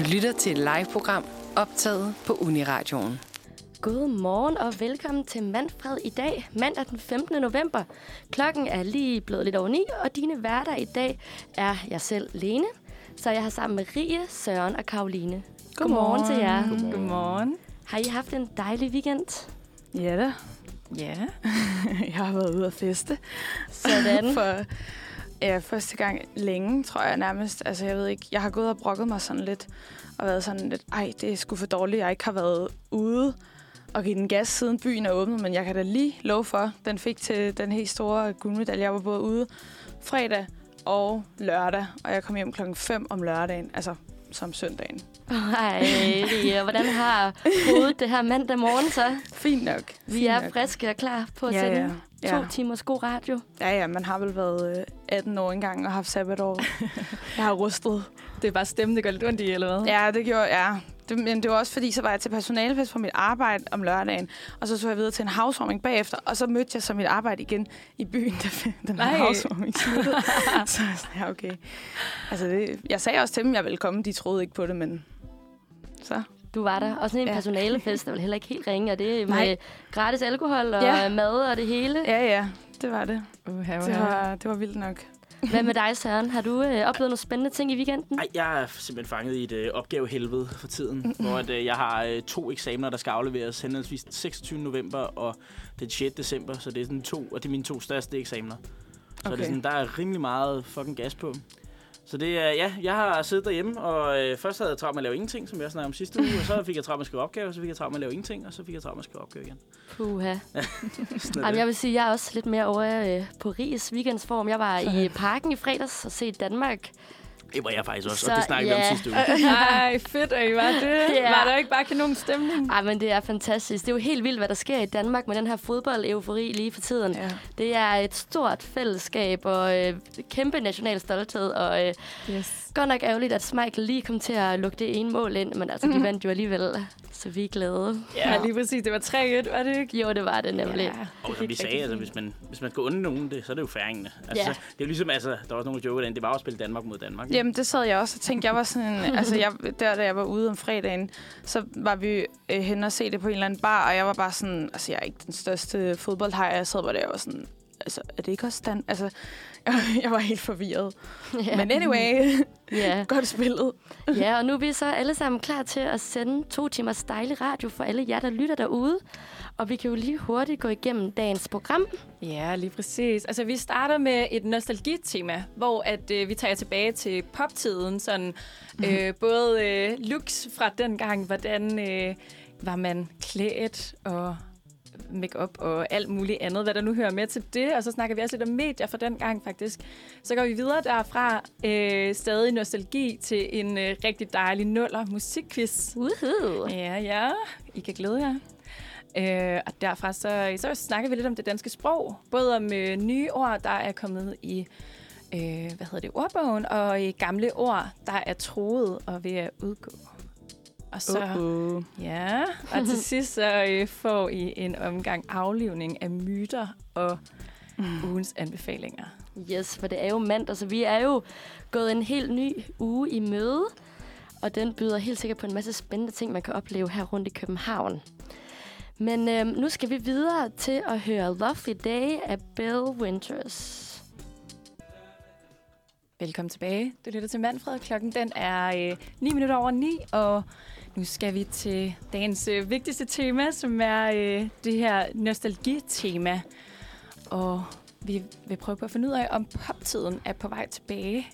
Du lytter til et live-program optaget på Uniradioen. God morgen og velkommen til Manfred i dag, mandag den 15. november. Klokken er lige blevet lidt over 9, og dine værter i dag er jeg selv, Lene. Så jeg har sammen med Rie, Søren og Karoline. Godmorgen til jer. Godmorgen. Godmorgen. Har I haft en dejlig weekend? Ja da. Ja. jeg har været ude at feste. Sådan. For ja, første gang længe, tror jeg nærmest. Altså, jeg ved ikke. Jeg har gået og brokket mig sådan lidt. Og været sådan lidt, ej, det er sgu for dårligt, jeg ikke har været ude og give den gas, siden byen er åbnet. Men jeg kan da lige love for, den fik til den helt store guldmedalje. Jeg var både ude fredag og lørdag, og jeg kom hjem klokken 5 om lørdagen, altså som søndagen. Hej, Rie. Hvordan har hovedet det her mandag morgen så? Fint nok. Vi Fint er nok. friske og klar på at Ja, sende ja. to Ja. timers god radio. Ja, ja, man har vel været øh, 18 år engang og haft sabbatår. jeg har rustet. Det er bare stemmen, det gør lidt ondt i, eller hvad? Ja, det gjorde ja. Det, men det var også fordi, så var jeg til personalefest på mit arbejde om lørdagen, og så tog jeg videre til en housewarming bagefter, og så mødte jeg så mit arbejde igen i byen, da den her Nej. housewarming sluttede. så ja, okay. Altså, det, jeg sagde også til dem, jeg ville komme. De troede ikke på det, men så. Du var der. Og sådan en Ja. personalefest er vel heller ikke helt ringe, og det er med Nej. gratis alkohol og Ja. mad og det hele. Ja, ja, det var det. Uha, Det var, det var vildt nok. Hvad med dig, Søren? Har du øh, oplevet nogle spændende ting i weekenden? Ej, jeg er simpelthen fanget i et øh, opgavehelvede for tiden, hvor at, øh, jeg har øh, to eksamener, der skal afleveres henholdsvis den 26. november og den 6. december, så det er sådan to, og det er mine to største eksamener. Så okay. Okay. det er sådan, der er rimelig meget fucking gas på. Så det er, ja, jeg har siddet derhjemme, og øh, først havde jeg travlt med at lave ingenting, som jeg snakkede om sidste uge, og så fik jeg travlt med at skrive opgaver, så fik jeg travlt med at lave ingenting, og så fik jeg travlt med at skrive opgaver igen. Puha. Jamen, jeg vil sige, jeg er også lidt mere over øh, på Ries weekendsform. Jeg var i parken i fredags og set Danmark. Det var jeg faktisk også, Så, og det snakkede vi ja. om sidste uge. Ej, fedt, at I var det. Ja. Var der ikke bare kanon stemning? Ej, men det er fantastisk. Det er jo helt vildt, hvad der sker i Danmark med den her fodbold-eufori lige for tiden. Ja. Det er et stort fællesskab og øh, kæmpe national stolthed. Og øh, Yes. godt nok ærgerligt, at Michael lige kom til at lukke det ene mål ind, men altså, de vandt jo alligevel, så vi er glade. Ja, lige præcis. Det var 3-1, var det ikke? Jo, det var det nemlig. Ja. Og som vi sagde, altså, hvis man, hvis man skal unde nogen det, så er det jo færingene. Altså, Ja. Det er jo ligesom, altså, der var også nogle, der jokede den, det var jo at spille Danmark mod Danmark. ikke? Jamen, det sad jeg også og tænkte. Jeg var sådan, altså, jeg, der, da jeg var ude om fredagen, så var vi øh, hen og se det på en eller anden bar, og jeg var bare sådan, altså, jeg er ikke den største fodboldhej, jeg sad bare der og var sådan, altså, er det ikke også stand? Altså, jeg var helt forvirret. Ja. Men anyway, Ja. godt spillet. ja, og nu er vi så alle sammen klar til at sende to timers dejlig radio for alle jer, der lytter derude. Og vi kan jo lige hurtigt gå igennem dagens program. Ja, lige præcis. Altså, vi starter med et nostalgitema, hvor at, øh, vi tager tilbage til poptiden. Sådan, øh, både øh, looks fra den gang, hvordan øh, var man klædt og makeup og alt muligt andet, hvad der nu hører med til det. Og så snakker vi også lidt om medier fra den gang, faktisk. Så går vi videre derfra, øh, stadig nostalgi, til en øh, rigtig dejlig nuller musikquiz. Woohoo! Ja, ja. I kan glæde jer. Øh, og derfra så, så snakker vi lidt om det danske sprog. Både om øh, nye ord, der er kommet i øh, hvad hedder det, ordbogen, og i gamle ord, der er troet og ved at udgå. Og så, Uh-oh. ja, og til sidst så øh, får I en omgang aflivning af myter og ugens anbefalinger. Yes, for det er jo mandag, så vi er jo gået en helt ny uge i møde. Og den byder helt sikkert på en masse spændende ting, man kan opleve her rundt i København. Men øhm, nu skal vi videre til at høre Lovely Day af Bill Winters. Velkommen tilbage. Du lytter til Manfred. Klokken den er øh, 9 minutter over 9, og nu skal vi til dagens øh, vigtigste tema, som er øh, det her nostalgitema. Og vi vil prøve på at finde ud af, om poptiden er på vej tilbage.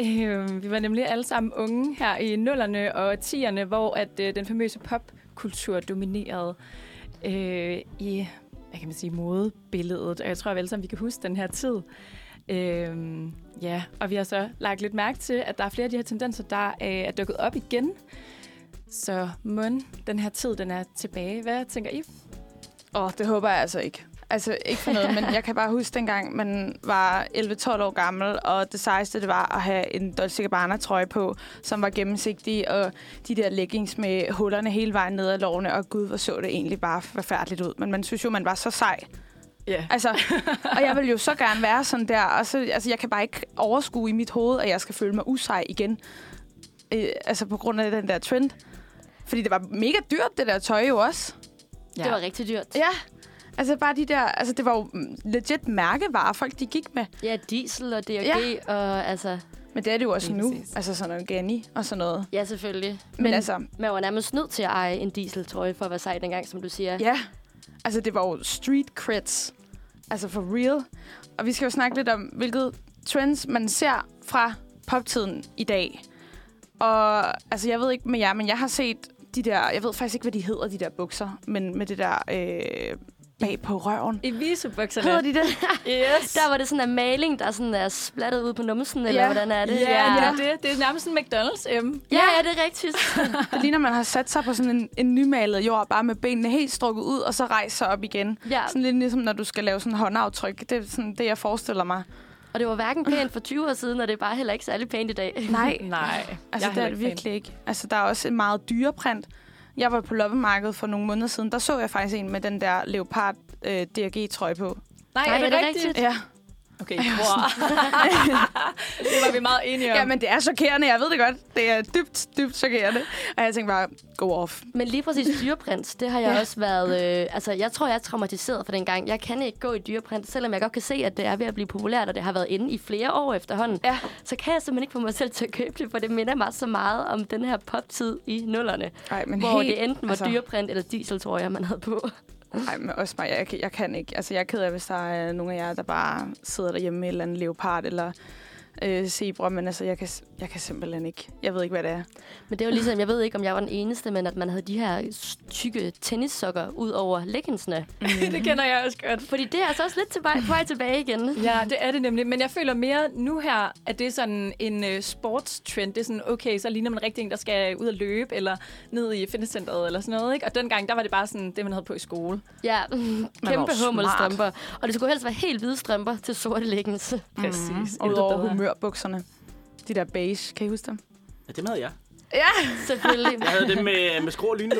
Øh, vi var nemlig alle sammen unge her i nullerne og tierne, hvor at øh, den famøse popkultur dominerede øh, i hvad kan man sige, modebilledet. Og jeg tror, at vi vi kan huske den her tid. Øhm, ja, og vi har så lagt lidt mærke til, at der er flere af de her tendenser, der øh, er dukket op igen. Så mund, den her tid, den er tilbage. Hvad tænker I? Åh, oh, det håber jeg altså ikke. Altså, ikke for noget, men jeg kan bare huske dengang, man var 11-12 år gammel, og det sejeste, det var at have en Dolce Gabbana-trøje på, som var gennemsigtig, og de der leggings med hullerne hele vejen ned ad lårene, og gud, hvor så det egentlig bare forfærdeligt ud. Men man synes jo, man var så sej. Ja. Altså, og jeg vil jo så gerne være sådan der, og så, altså, jeg kan bare ikke overskue i mit hoved, at jeg skal føle mig usej igen. øh, altså på grund af den der trend. Fordi det var mega dyrt, det der tøj jo også. Ja. Det var rigtig dyrt. Ja, altså bare de der, altså det var jo legit mærkevarer, folk de gik med. Ja, diesel og DRG Ja. og altså... Men det er det jo også nu, præcis. altså sådan noget Gani og sådan noget. Ja, selvfølgelig. Men, Men, Men altså, man var nærmest nødt til at eje en dieseltrøje for at være sej dengang, som du siger. ja, altså det var jo street creds. Altså for real. Og vi skal jo snakke lidt om, hvilket trends man ser fra poptiden i dag. Og altså, jeg ved ikke med jer, men jeg har set de der, jeg ved faktisk ikke, hvad de hedder, de der bukser, men med det der øh, bag på røven. I visebukserne. Hedder de det? Yes. Der var det sådan en maling, der sådan er splattet ud på numsen, eller Ja. hvordan er det? Ja, Ja. Det, er det. det er nærmest en McDonald's M. ja, ja, det er rigtigt. Det ligner, man har sat sig på sådan en, en nymalet jord, bare med benene helt strukket ud, og så rejse sig op igen. ja, Sådan lidt ligesom, når du skal lave sådan en håndaftryk. Det er sådan det, jeg forestiller mig. og det var hverken pænt for 20 år siden, og det er bare heller ikke særlig pænt i dag. Nej, Nej. altså det er det virkelig ikke. Altså, der er også en meget dyre print. Jeg var på loppemarkedet for nogle måneder siden. Der så jeg faktisk en med den der leopard øh, DRG-trøje på. Nej, Nej, er det, er det rigtigt? rigtigt? Ja. Okay, wow. det var vi meget enige om. ja, men det er chokerende. Jeg ved det godt. Det er dybt, dybt chokerende. Og jeg tænkte bare, go off. Men lige præcis dyreprint, det har jeg Ja. også været... Øh, altså, jeg tror, jeg er traumatiseret for den gang. Jeg kan ikke gå i dyreprint, selvom jeg godt kan se, at det er ved at blive populært, og det har været inde i flere år efterhånden. Ja. Så kan jeg simpelthen ikke få mig selv til at købe det, for det minder mig så meget om den her poptid i nullerne. Ej, men Hvor helt, det enten var altså... dyreprint eller diesel, tror jeg, man havde på. Nej, men også mig. Jeg, kan- jeg kan ikke. Altså, jeg er ked af, hvis der er nogen af jer, der bare sidder derhjemme med et eller andet leopard eller øh, zebra, men altså, jeg kan, jeg kan simpelthen ikke. Jeg ved ikke, hvad det er. Men det er jo ligesom, jeg ved ikke, om jeg var den eneste, men at man havde de her tykke tennissokker ud over leggingsene. det kender jeg også godt. Fordi det er altså også lidt til vej, på vej tilbage igen. Ja, det er det nemlig. Men jeg føler mere nu her, at det er sådan en uh, sportstrend. Det er sådan, okay, så ligner man rigtig en, der skal ud og løbe, eller ned i fitnesscenteret, eller sådan noget. Ikke? Og dengang, der var det bare sådan, det man havde på i skole. Ja, var kæmpe hummelstrømper. Og det skulle helst være helt hvide strømper til sorte leggings. Præcis. Og Intet humørbukserne. De der beige, kan I huske dem? Ja, dem havde jeg. Selvfølgelig. Jeg havde dem med, med skrå og lynlås.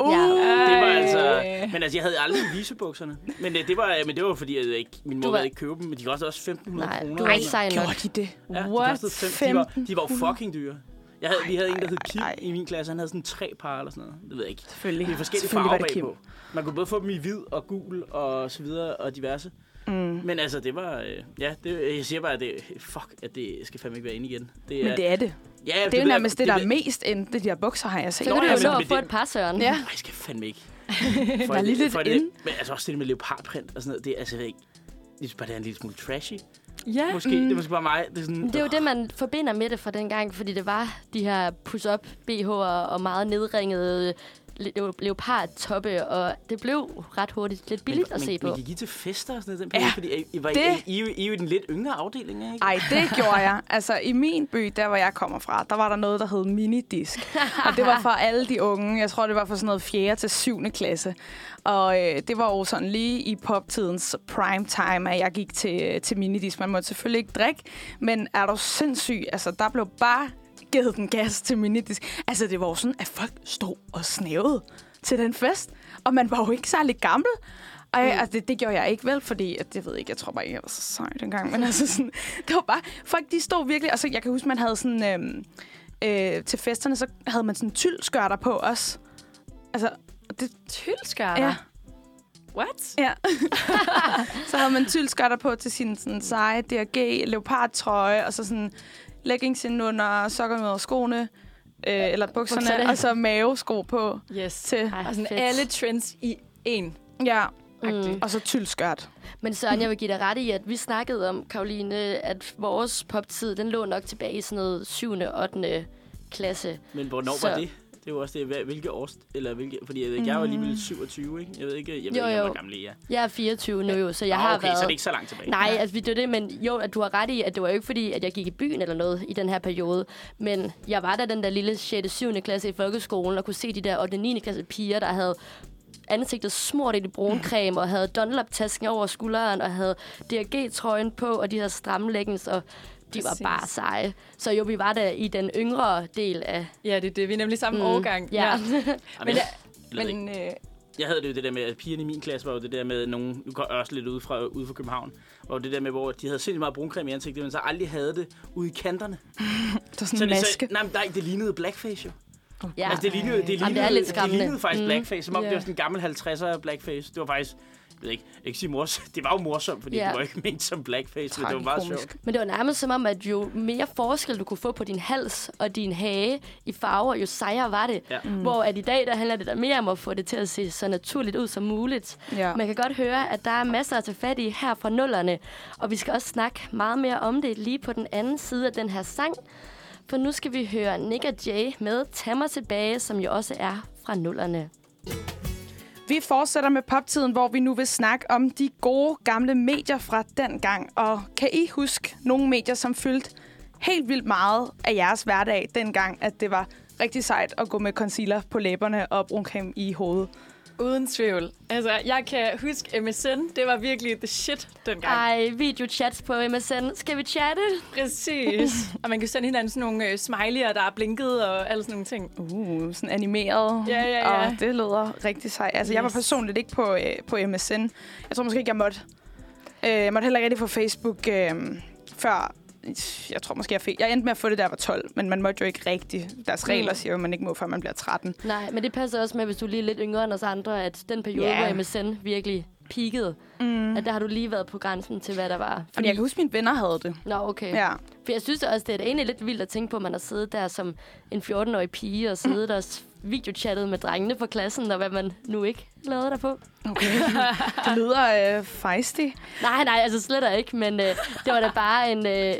Uh, Ja. Det var altså... Ej. Men altså, jeg havde aldrig visebukserne. Men det, det, var, men det var fordi, at jeg ikke, min mor Du var- ikke købe dem. Men de kostede også 1.500 Nej, kroner. du er ikke sej nok. Gjorde de det? Ja, de What? kostede fem. De var, de var jo 1500? fucking dyre. Jeg havde, vi havde en, der hed Kim ej. i min klasse. Han havde sådan tre par eller sådan noget. Det ved jeg ikke. Selvfølgelig. Det er forskellige Selvfølgelig farver var det Kim. bagpå. Man kunne både få dem i hvid og gul og så videre og diverse. Mm. Men altså, det var... Øh, ja, det, jeg siger bare, at det, fuck, at det skal fandme ikke være inde igen. Det Men det er det. ja, Det er jo nærmest det, der er mest end det de der bukser, har jeg set. Så Nå, kan du jo nå at få det- et par, Søren. Ja. Nej, jeg skal fandme ikke. Der er lige lidt det, inde. Men altså også det med leopardprint og sådan noget, det er altså ikke... Jeg synes bare, det er en lille smule trashy. Ja. Måske, mm. det er måske bare mig. Det er, sådan, Det er jo det, man forbinder med det fra dengang, fordi det var de her push-up BH'er og meget nedringede leopardtoppe, og det blev ret hurtigt lidt billigt men, at se men, på. Men gik I til fester og sådan noget? Den periode? Ja, Fordi I, var, det- I, I, I, I er den lidt yngre afdeling, ikke? Ej, det gjorde jeg. Altså, i min by, der hvor jeg kommer fra, der var der noget, der hed minidisk. Og det var for alle de unge. Jeg tror, det var for sådan noget 4. til 7. klasse. Og øh, det var jo sådan lige i poptidens prime time, at jeg gik til, til minidisk. Man måtte selvfølgelig ikke drikke, men er du sindssyg? Altså, der blev bare givet den gas til minidisk. Altså, det var jo sådan, at folk stod og snævede til den fest. Og man var jo ikke særlig gammel. Og jeg, altså, det, det gjorde jeg ikke vel, fordi at, det ved jeg ikke, jeg tror bare ikke, jeg var så sej dengang. Men altså sådan, det var bare, folk de stod virkelig, altså jeg kan huske, man havde sådan, øhm, øh, til festerne, så havde man sådan tyldskørter på også. Altså, det, Tyldskørter? ja, What? ja. så havde man tyldskørter på til sin sådan seje DRG, leopardtrøje, og så sådan leggings ind under, sokker ud over skoene, øh, eller bukserne, Bukserne. og så mavesko på Yes. til, Ej, Og sådan fedt. alle trends i én. ja, Mm. og så tyldskørt. Men Søren, jeg vil give dig ret i, at vi snakkede om, Karoline, at vores poptid, den lå nok tilbage i sådan noget 7. og 8. klasse. Men hvornår Så- var det? Det er jo også det, hvad- hvilke år, eller hvilke, fordi jeg, ved jeg er jo alligevel 27, ikke? Jeg ved ikke, jeg ved Jo, ikke hvor gammel I er. Jeg er 24 nu jo, så jeg Nå, har okay, været... så er det ikke så langt tilbage. Nej, altså det er det, men jo, at du har ret i, at det var jo ikke fordi, at jeg gik i byen eller noget i den her periode. Men jeg var der den der lille 6. 7. klasse i folkeskolen, og kunne se de der 8. 9. klasse piger, der havde ansigtet smurt i bruncreme, og havde Dunlop-tasken over skulderen, og havde DRG-trøjen på, og de havde stramme leggings, og de Præcis. var bare seje. Så jo, vi var der i den yngre del af... Ja, det er det. Vi er nemlig samme mm. årgang. Ja. Jamen, Men, jeg- men øh, jeg havde det jo det der med, at pigerne i min klasse var jo det der med, nogen, nu går også lidt ud fra, ude fra København, var jo det der med, hvor de havde sindssygt meget bruncreme i ansigtet, men så aldrig havde det ude i kanterne. Der er sådan Så en det, maske. så, nej, der, det lignede blackface jo. Ja. Altså, det lignede, det Jamen, lignede, det er lidt det lignede faktisk Mm. blackface, som om Ja. det var sådan en gammel 50'er blackface. Det var faktisk, ved ikke, jeg kan ikke sige mors, det var jo morsomt, fordi Ja. det var ikke ment som blackface, men det var meget sjovt. Men det var nærmest som om, at jo mere forskel du kunne få på din hals og din hage i farver, jo sejere var det. Ja. Mm. Hvor at i dag, der handler det der mere om at få det til at se så naturligt ud som muligt. Ja. Man kan godt høre, at der er masser at tage fat i her fra nullerne. Og vi skal også snakke meget mere om det lige på den anden side af den her sang. For nu skal vi høre Nick og Jay med Tag mig tilbage, som jo også er fra nullerne. Vi fortsætter med poptiden, hvor vi nu vil snakke om de gode gamle medier fra den gang. Og kan I huske nogle medier, som fyldte helt vildt meget af jeres hverdag dengang, at det var rigtig sejt at gå med concealer på læberne og bruncreme i hovedet? Uden tvivl. Altså, jeg kan huske MSN. Det var virkelig the shit dengang. Ej, videochats på MSN. Skal vi chatte? Præcis. og man kan sende hinanden sådan nogle øh, smiley'er, der er blinket og alle sådan nogle ting. Uh, sådan animeret. Ja, ja, ja. Og det lyder rigtig sejt. Altså, yes. jeg var personligt ikke på, øh, på MSN. Jeg tror måske ikke, jeg måtte. Øh, jeg måtte heller ikke rigtig få Facebook øh, før... Jeg tror måske, jeg fik... Jeg endte med at få det, jeg var 12, men man måtte jo ikke rigtigt. Deres regler Mm. siger jo, at man ikke må, før man bliver 13. Nej, men det passer også med, hvis du er lige lidt yngre end os andre, at den periode, yeah. hvor MSN virkelig peakede, Mm. at der har du lige været på grænsen til, hvad der var. Fordi jeg kan huske, at mine venner havde det. Nå, okay. Ja. For jeg synes også, det er egentlig lidt vildt at tænke på, at man har siddet der som en 14-årig pige og siddet og s- videochattet med drengene fra klassen, og hvad man nu ikke lavede der på. Okay. det lyder øh, feisty. Nej, nej, altså slet da ikke, men øh, det var da bare en... Øh,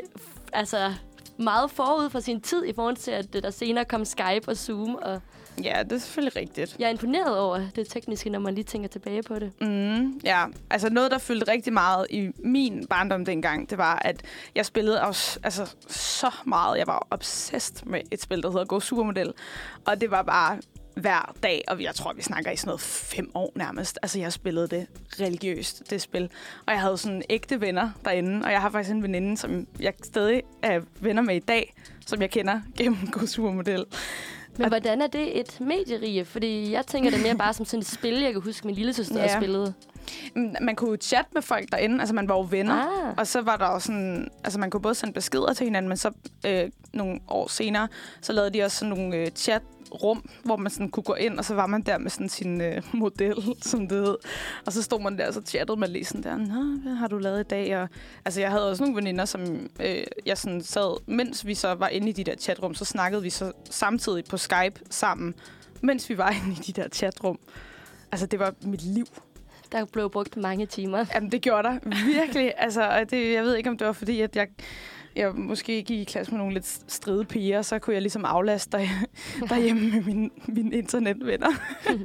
altså meget forud for sin tid i forhold til, at der senere kom Skype og Zoom, og Ja, det er selvfølgelig rigtigt. jeg er imponeret over det tekniske, når man lige tænker tilbage på det. Mm, ja, altså noget, der fyldte rigtig meget i min barndom dengang, det var, at jeg spillede også, altså, så meget. Jeg var obsessed med et spil, der hedder Go Supermodel. Og det var bare hver dag, og jeg tror, vi snakker i sådan noget fem år nærmest. Altså, jeg spillede det religiøst, det spil. Og jeg havde sådan ægte venner derinde, og jeg har faktisk en veninde, som jeg stadig er venner med i dag, som jeg kender gennem Go Supermodel. Men hvordan er det et medierige? Fordi jeg tænker det mere bare som sådan et spil, jeg kan huske, min lille søster Ja. spillede. Mm, Man kunne chatte med folk derinde, altså man var jo venner. Ah. Og så var der også sådan, altså man kunne både sende beskeder til hinanden, men så øh, nogle år senere, så lavede de også sådan nogle øh, chatrum, hvor man sådan kunne gå ind, og så var man der med sådan sin øh, model, som det hed. Og så stod man der, og så chattede man lige sådan der, Nå, hvad har du lavet i dag? Og, altså jeg havde også nogle veninder, som øh, jeg sådan sad, mens vi så var inde i de der chatrum, så snakkede vi så samtidig på Skype sammen, mens vi var inde i de der chatrum. Altså det var mit liv. Der blev brugt mange timer. Jamen, det gjorde der virkelig. altså, og det, jeg ved ikke, om det var fordi, at jeg, jeg måske gik i klasse med nogle lidt stride piger, så kunne jeg ligesom aflaste der, derhjemme med mine, mine internetvenner.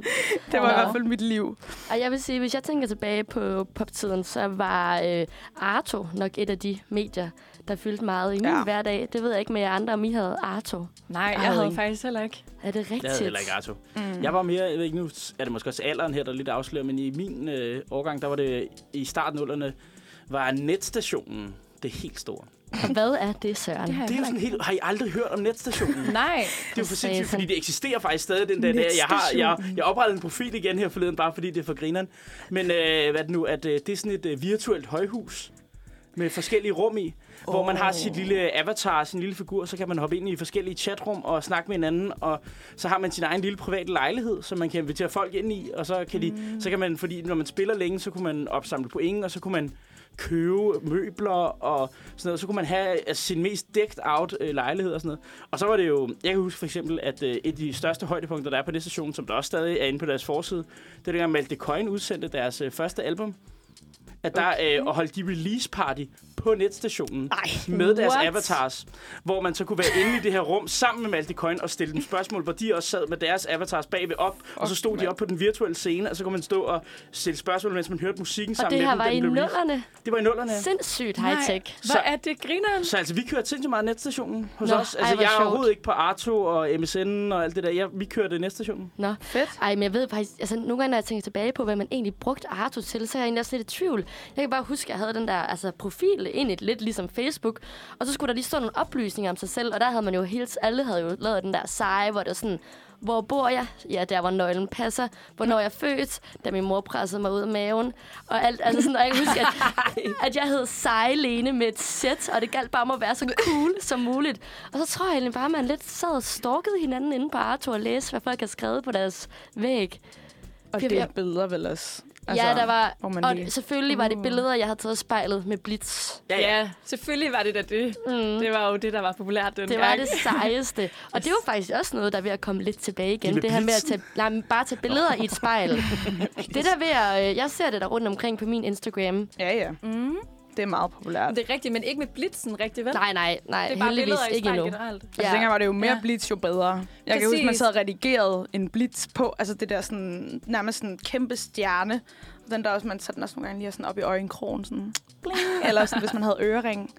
det var i Wow. hvert fald mit liv. Og jeg vil sige, hvis jeg tænker tilbage på poptiden, så var øh, Arto nok et af de medier, der fyldte meget i min Ja. ja. hverdag. Det ved jeg ikke med jer andre, om I havde Arto. Nej, Ej, jeg havde ikke. faktisk heller ikke. Er det rigtigt? Jeg havde heller ikke Arto. Mm. Jeg var mere, jeg ved ikke, nu er det måske også alderen her, der lidt afslører, men i min øh, årgang, der var det i starten var netstationen det helt store. Og hvad er det, Søren? Det Det er jo sådan helt... Har I aldrig hørt om netstationen? Nej. Det er jo for sindssygt, fordi det eksisterer faktisk stadig den der dag. Jeg har jeg, jeg oprettede en profil igen her forleden, bare fordi det er for grineren. Men øh, hvad er det nu, at øh, det er sådan et øh, virtuelt højhus med forskellige rum i, oh. hvor man har sit lille avatar, sin lille figur, så kan man hoppe ind i forskellige chatrum og snakke med hinanden, og så har man sin egen lille private lejlighed, som man kan invitere folk ind i, og så kan, de, mm. så kan man, fordi når man spiller længe, så kunne man opsamle point, og så kunne man købe møbler og sådan noget. Så kunne man have altså, sin mest dækket out øh, lejlighed og sådan noget. Og så var det jo, jeg kan huske for eksempel, at øh, et af de største højdepunkter, der er på det station, som der også stadig er inde på deres forside, det er dengang Malte Coin udsendte deres øh, første album. At der øh, og holdt de release party på netstationen Ej, med deres what? avatars, hvor man så kunne være inde i det her rum sammen med Malte Coin og stille dem spørgsmål, hvor de også sad med deres avatars bagved op, og så stod de op på den virtuelle scene, og så kunne man stå og stille spørgsmål, mens man hørte musikken Og sammen det med her dem, var da den i blev released. nullerne. Det var i nullerne. Sindssygt Nej. high-tech. Hvad Så- er det, grineren? Så altså, vi kørte sindssygt meget netstationen hos Nå, os. ej, Altså, hvor jeg er overhovedet ikke på Arto og MSN og alt det der. Jeg, vi kørte netstationen. Nå. Fedt. Ej, men jeg ved faktisk, altså nogle gange, når jeg tænker tilbage på, hvad man egentlig brugte Arto til, så er jeg egentlig også lidt tvivl. Jeg kan bare huske, at jeg havde den der altså, profil, egentlig lidt ligesom Facebook, og så skulle der lige stå nogle oplysninger om sig selv, og der havde man jo helt, alle havde jo lavet den der seje, hvor det var sådan, hvor bor jeg? Ja, der hvor nøglen passer. Hvornår jeg født? Da min mor pressede mig ud af maven. Og alt, altså sådan, og jeg kan huske, at, at jeg hed Sejlene med et sæt, og det galt bare om at være så cool som muligt. Og så tror jeg egentlig bare, at man lidt sad og stalkede hinanden inde på Arthur og læste, hvad folk har skrevet på deres væg. Og det er billeder vel også. Altså, ja, der var... hvor man Og lige- selvfølgelig var det Uh. billeder, jeg havde taget spejlet med blitz. Ja, ja. Ja, selvfølgelig var det da det. Mm. Det var jo det, der var populært den Det var gang. det sejeste. Og det var faktisk også noget, der er ved at komme lidt tilbage igen. med Det her med at tage, nej, bare tage billeder i et spejl. det der ved at, øh, jeg ser det der rundt omkring på min Instagram. Ja, ja. Mm. Det er meget populært. Det er rigtigt, men ikke med blitzen rigtigt, vel? Nej, nej, nej, det er bare heldigvis i ikke endnu. generelt. Ja. Altså, dengang var det jo mere Ja. blitz, jo bedre. Jeg kan huske, man Præcis. sad og redigerede en blitz på, altså det der sådan, nærmest sådan en kæmpe stjerne. Og den der også, man satte den også nogle gange lige sådan op i øjenkrogen, sådan bling, eller sådan, hvis man havde ørering.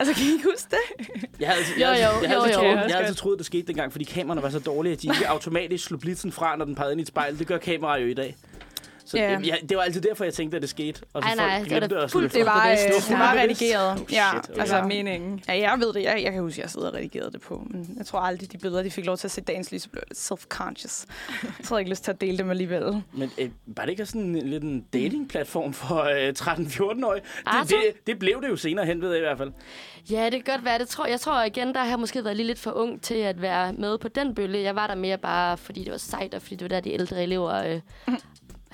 Altså, kan I ikke huske det? Jeg havde, Jo, jeg havde, jo, jeg havde, jo, troet- Jeg havde altid troet, det skete dengang, fordi kameraerne var så dårlige, at de ikke automatisk slog blitzen fra, når den pegede ind i et spejl. Det gør kameraer jo i dag. Så Ja. det, det var altid derfor, jeg tænkte, at det skete. Og så Ej, folk nej, det var slå fuldt det Det fra. var, øh, det Det var var redigeret. Oh, ja, shit, okay. altså, Altså meningen. ja, jeg ved det. Jeg, jeg kan huske, at jeg sidder og redigerede det på. Men jeg tror aldrig, de billeder, de fik lov til at se dagens lys, blev lidt self-conscious. Jeg tror ikke lyst til at dele dem alligevel. Men øh, var det ikke sådan en, lidt en datingplatform for øh, 13-14-årige? Det, Arthur? det, det blev det jo senere hen, ved jeg i hvert fald. Ja, det kan godt være. Det tror, jeg tror igen, der har jeg måske været lige lidt for ung til at være med på den bølge. Jeg var der mere bare, fordi det var sejt, og fordi det var der, de ældre elever øh,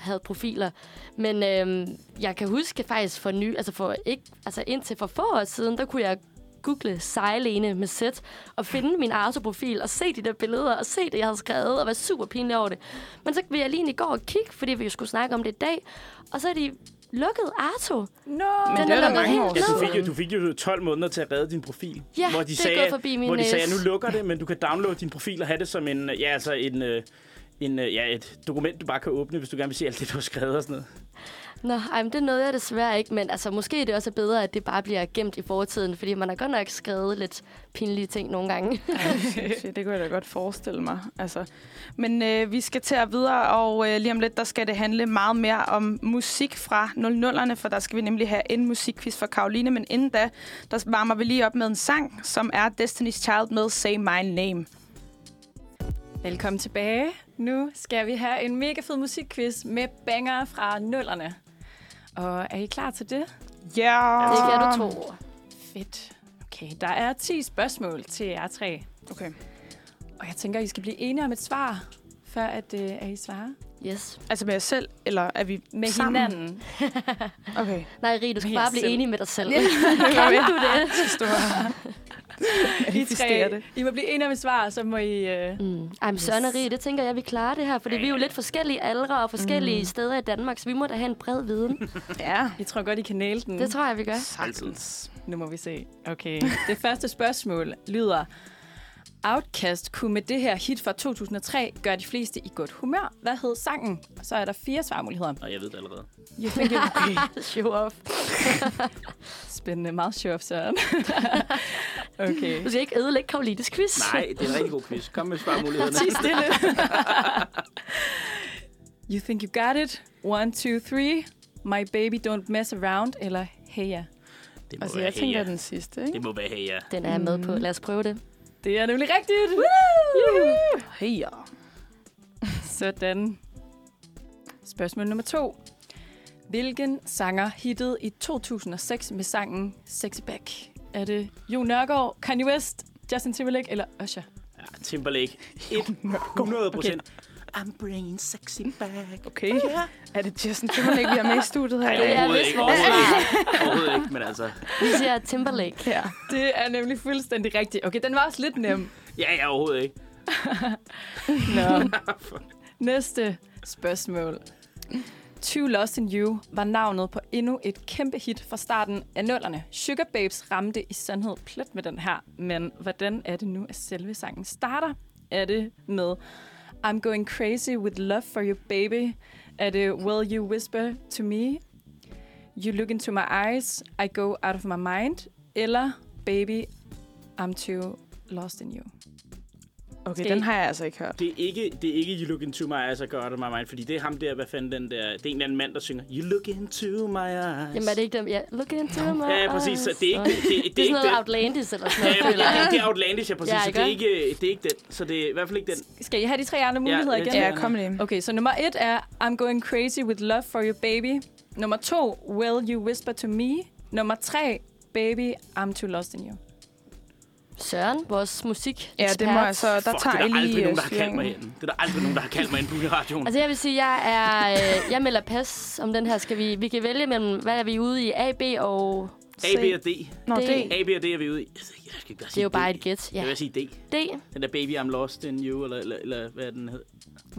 havde profiler. Men øh, jeg kan huske faktisk for ny, altså, for ikke, altså indtil for få år siden, der kunne jeg google sejlene med sæt og finde min Arto-profil og se de der billeder og se det, jeg havde skrevet og være super pinlig over det. Men så vil jeg lige i går og kigge, fordi vi jo skulle snakke om det i dag, og så er de lukket Arto. Nå, Men Den det er er der mange år Ja, du fik, jo, du fik jo 12 måneder til at redde din profil. Ja, hvor de det er sagde, gået forbi min Hvor de sagde, at nu lukker det, men du kan downloade din profil og have det som en, ja, altså en, øh, en, øh, ja, et dokument, du bare kan åbne, hvis du gerne vil se alt det, du har skrevet og sådan noget. Nå, ej, men det nåede jeg desværre ikke, men altså, måske er det også bedre, at det bare bliver gemt i fortiden, fordi man har godt nok skrevet lidt pinlige ting nogle gange. Shit, det kunne jeg da godt forestille mig. Altså. Men øh, vi skal til at videre, og øh, lige om lidt, der skal det handle meget mere om musik fra 00'erne, for der skal vi nemlig have en musikquiz for Karoline. Men inden da, der varmer vi lige op med en sang, som er Destiny's Child med Say My Name. Velkommen tilbage. Nu skal vi have en mega fed musikquiz med banger fra nullerne. Og er I klar til det? Ja! Det kan du tro. Fedt. Okay, der er 10 spørgsmål til jer tre. Okay. Og jeg tænker, I skal blive enige om et svar, før at, øh, at I svarer. Yes. Altså med jer selv, eller er vi Med sammen? hinanden. Okay. Nej, Rie, du skal Med bare jer blive selv. enig med dig selv. Ja. kan du det? Synes du har... I, tre, det. I må blive enige om et svar, så må I... Øh... Mm. Ej, men Søren og Rie, det tænker jeg, vi klarer det her, fordi vi er jo lidt forskellige aldre og forskellige mm. steder i Danmark, så vi må da have en bred viden. Ja. Jeg tror godt, I kan næle den. Det tror jeg, vi gør. Sagtens. Nu må vi se. Okay. Det første spørgsmål lyder... Outcast kunne med det her hit fra 2003 gøre de fleste i godt humør. Hvad hed sangen? Så er der fire svarmuligheder. Og jeg ved det allerede. You think it okay. Show off. Spændende. Meget show Søren. okay. Du skal ikke ødelægge Karolines quiz. Nej, det er en rigtig god quiz. Kom med svarmulighederne. Ti stille. you think you got it? One, two, three. My baby don't mess around. Eller hey ja. Det må Altså, være jeg tænker hey, ja. den sidste, ikke? Det må være hey, ja. Den er jeg med på. Lad os prøve det. Det er nemlig rigtigt. Woo! Hey, ja. Sådan. Spørgsmål nummer to. Hvilken sanger hittede i 2006 med sangen Sexy Back? Er det Jo Nørgaard, Kanye West, Justin Timberlake eller Usher? ja Timberlake. 100 procent. I'm bringing sexy back. Okay. Er det Justin Timberlake, vi har med i studiet her? Nej, i dag? er overhovedet ikke. vores Overhovedet ikke. Overhovedet ikke, men altså... Vi siger Timberlake. Ja. Det er nemlig fuldstændig rigtigt. Okay, den var også lidt nem. Ja, ja, overhovedet ikke. Nå. Næste spørgsmål. Too Lost in You var navnet på endnu et kæmpe hit fra starten af nullerne. Sugar Babes ramte i sandhed plet med den her, men hvordan er det nu, at selve sangen starter? Er det med I'm going crazy with love for you, baby? Er det Will you whisper to me? You look into my eyes, I go out of my mind? Eller Baby, I'm too lost in you? Okay, Skal den har jeg altså ikke hørt. Det er ikke, det er ikke You Look Into My Eyes, I Got It My Mind, fordi det er ham der, hvad fanden den der... Det er en eller anden mand, der synger You Look Into My Eyes. Jamen er det ikke dem? Ja, look into my Ja, ja, præcis. Så eyes. det er ikke det. Det, det, Det er det sådan noget ikke det. outlandish eller sådan Ja, noget. men føler det, det er Outlandish, ja, præcis. Ja, så det er, ikke? det er ikke den. Så det er i hvert fald ikke den. Skal I have de tre andre muligheder Ja, igen? det Ja, kom lige. Okay, så nummer et er I'm going crazy with love for you, baby. Nummer to, Will you whisper to me? Nummer tre, baby, I'm too lost in you. Søren, vores musik. Ja, det må jeg så... Der Fuck, tager det er der aldrig lige nogen, øh, der har kaldt mig ind. Det er der aldrig nogen, der har kaldt mig ind på radioen. Altså jeg vil sige, jeg er... Øh, jeg melder pas om den her. Skal vi, vi kan vælge mellem, hvad er vi ude i? A, B og... A, B og D. Nå, D. A, B og D er vi ude i. Jeg skal ikke bare Det er jo D. bare et gæt. Jeg Ja. vil sige D. D, Den der Baby I'm Lost in You, eller, eller, eller hvad den hed.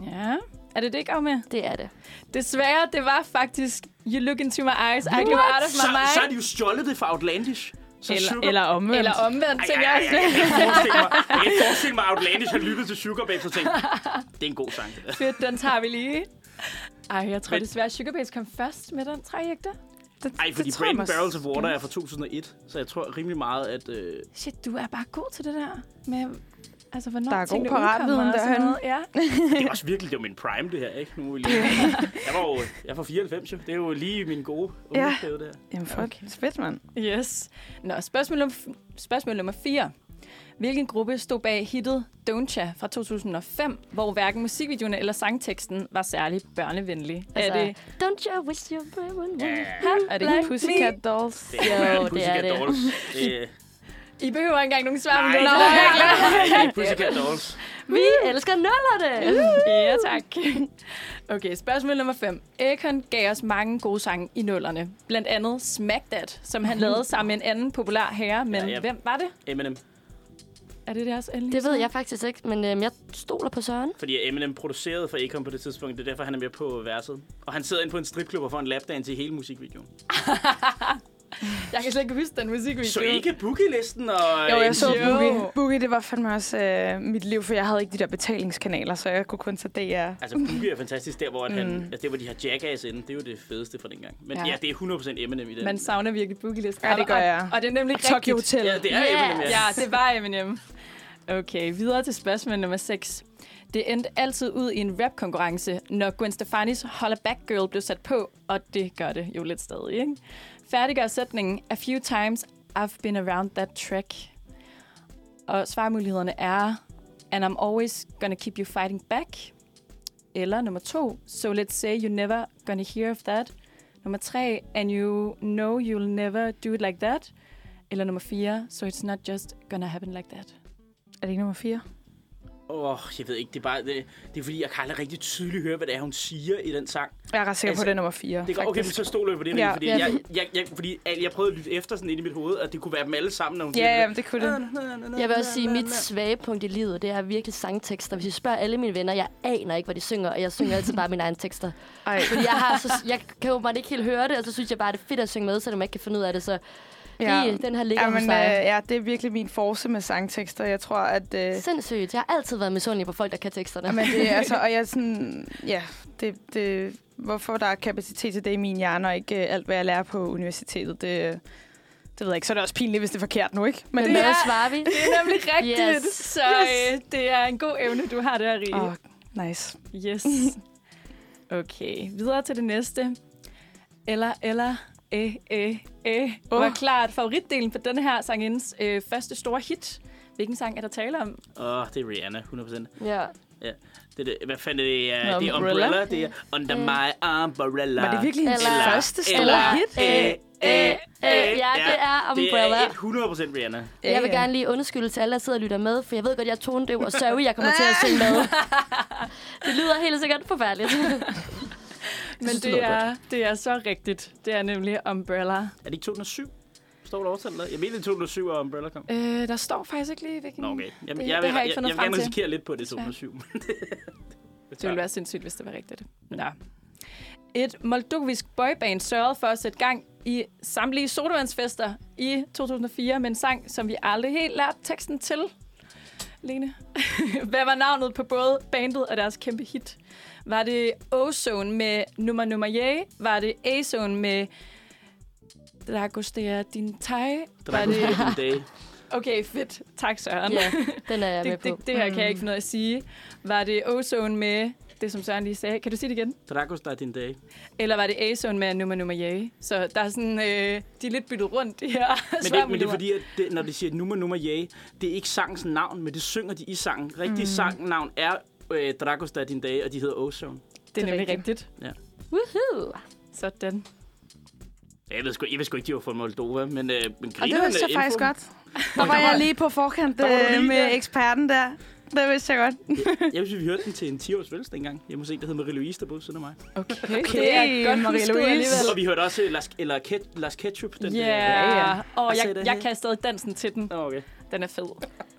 Ja, er det det, ikke med? det er det. Desværre, det var faktisk You look into my eyes, I go out of Så, my mind. så har de jo stjålet det fra Outlandish. Så Eller, Sugar... eller omvendt. Eller omvendt, Ej, tænker ej, jeg. ej, jeg, kan ikke forestille mig, at Outlandish har lyttet til Sugar Babes og tænkt, det er en god sang. Fedt, den tager vi lige. Ej, jeg tror Men- desværre, Sugar Babes kom først med den. Ikke det? Ej, fordi det Barrels of Water er fra 2001, så jeg tror rimelig meget, at... Øh, Shit, du er bare god til det der med... Altså, hvornår Der er god paratviden noget. Ja. det er også virkelig, det var min prime, det her, ikke? Nu lige... Jeg var jo jeg er fra 94, jo. Det er jo lige min gode Ja. ungdomsperiode der. Jamen, fuck. Okay. Fedt, mand. Yes. Nå, spørgsmål, spørgsmål nummer 4. Hvilken gruppe stod bag hittet Don'tcha fra 2005, hvor hverken musikvideoen eller sangteksten var særlig børnevenlig? Altså, er det, Don't you wish you were one er det like Pussycat Dolls. det er Jo, det Pussycat er det. Dolls. Det, I behøver ikke engang nogen svar, men nej, det det var er ikke- nej, det Pussycat Dolls. Vi elsker nullerne! Ja, tak. Okay, spørgsmål nummer 5. Akon gav os mange gode sange i nullerne. Blandt andet Smack That, som han lavede sammen med en anden populær herre. Men Ja, ja. hvem var det? Eminem. Er det deres endelige Det ved jeg faktisk ikke, men øhm, jeg stoler på Søren. Fordi Eminem producerede for Akon på det tidspunkt. Det er derfor, han er med på verset. Og han sidder inde på en stripklub og får en lapdance i hele musikvideoen. Jeg kan slet ikke huske den musikvideo. Så ikke Boogie-listen og... Jo, jeg så. Boogie. Boogie, det var fandme også øh, mit liv, for jeg havde ikke de der betalingskanaler, så jeg kunne kun tage DR. Altså, Boogie er fantastisk der, hvor at han, Mm. altså, det, hvor de har Jackass inde. Det er jo det fedeste fra dengang. Men Ja. ja, det er 100% Eminem i den. Man savner virkelig Boogie-listen. Ja, det gør Og- jeg. Og, og det er nemlig Og Tokyo rigtigt. Hotel. Ja, det er Yes. Eminem, ja. Ja, det var Eminem. Okay, videre til spørgsmål nummer 6. Det endte altid ud i en rap-konkurrence, når Gwen Stefanis Holla Back Girl blev sat på, og det gør det jo lidt stadig, ikke? Færdiggør sætningen A few times I've been around that track. Og svarmulighederne er And I'm always gonna keep you fighting back. Eller nummer to, So let's say you're never gonna hear of that. Nummer tre, And you know you'll never do it like that. Eller nummer 4, so it's not just gonna happen like that. Er det ikke nummer 4? Åh, oh, jeg ved ikke, det er bare... Det, det er fordi, jeg kan aldrig rigtig tydeligt høre, hvad det er, hun siger i den sang. Jeg er ret sikker Altså, på, det er nummer 4. Det okay, men så stoler jeg på det, Ja. fordi, Ja, jeg, jeg, jeg, fordi jeg, jeg prøvede at lytte efter sådan ind i mit hoved, at det kunne være dem alle sammen, når hun Ja, siger ja, det kunne det. Jeg vil også sige, at mit svage punkt i livet, det er virkelig sangtekster. Hvis jeg spørger alle mine venner, jeg aner ikke, hvad de synger, og jeg synger altid bare mine egne tekster. Ej, Fordi jeg, har så, jeg kan jo bare ikke helt høre det, og så synes jeg bare, det er fedt at synge med, selvom jeg ikke kan finde ud af det. Så ja. ja. den her ligger Ja, hos men, øh, dig. ja, det er virkelig min force med sangtekster. Jeg tror, at... Øh, Sindssygt. Jeg har altid været misundelig på folk, der kan teksterne. men det er altså... Og jeg er sådan... Ja, det, det, hvorfor der er kapacitet til det i min hjerne, og ikke øh, alt, hvad jeg lærer på universitetet, det, øh, det ved jeg ikke. Så er det også pinligt, hvis det er forkert nu, ikke? Men det, hvad er- svarer vi? Det er nemlig rigtigt. Yes. Så øh, det er en god evne, du har der, Rie. Åh, nice. Yes. Okay, videre til det næste. Eller, eller, æ, æ, æ. Åh. Var klart favoritdelen på denne her sangens øh, første store hit. Hvilken sang er der tale om? Åh, oh, det er Rihanna, 100%. Ja. Det er det, hvad fanden er det? Uh, det er Umbrella? Umbrella. Det er Under Mm. My Umbrella. Var det virkelig hendes Eller- første store eller- hit? Øh, øh, øh, ja, det er Umbrella. Det er 100% Rihanna. Jeg vil Ja, ja. gerne lige undskylde til alle, der sidder og lytter med, for jeg ved godt, jeg er tonedøv, og sorry, jeg kommer til at synge med. Det lyder helt sikkert forfærdeligt. Men synes, det det er, det er så rigtigt. Det er nemlig Umbrella. Er det ikke 2007? Står der overtalt? Jeg mener, det er 2007, og Umbrella kom. Øh, der står faktisk ikke lige, hvilken... Nå, okay. Jamen, det- jeg, det vil, har jeg jeg, ikke jeg, fundet jeg vil frem gerne til. risikere lidt på, at det er Desværre. 2007. Det ville være sindssygt, hvis det var rigtigt. Nå. Et moldovisk boyband sørgede for at sætte gang i samtlige sodavandsfester i 2004 med en sang, som vi aldrig helt lærte teksten til. Lene. Hvad var navnet på både bandet og deres kæmpe hit? Var det Ozone med Nummer Nummer Ye? Var det A-Zone med Dragos det er din teg? Var det, Dragos Day. Okay, fedt. Tak, Søren. Ja, den er jeg med det, på. det, det her kan jeg ikke finde ud af at sige. Var det Ozone med det, som Søren lige sagde? Kan du sige det igen? Dragos der din dag. Eller var det A-Zone med Nummer Nummer Jage? Så der er sådan, øh, de er lidt byttet rundt, de her Men det, men det er fordi, at det, når de siger nummer nummer ja, det er ikke sangens navn, men det synger de i sangen. Rigtig mm. sangnavn er øh, Dragos der din dag, og de hedder Ozone. Det er nemlig rigtigt. rigtigt. Woohoo! Sådan. Jeg ved sgu, jeg ved sgu ikke, de var fra Moldova, men, øh, men Og det vidste jeg faktisk godt. Der var jeg lige på forkant øh, lige med der. eksperten der. Det vidste jeg godt. Jeg synes, vi hørte den til en 10-års fælles dengang. Jeg må se, der hed Marie-Louise, der boede siden af mig. Okay, Okay, det er godt Marie husket Louise. alligevel. Og vi hørte også øh, Lars, eller Ket, Lars Ketchup. Den Ja, der- yeah. og I said jeg, jeg kan stadig dansen til den. Okay. Den er fed.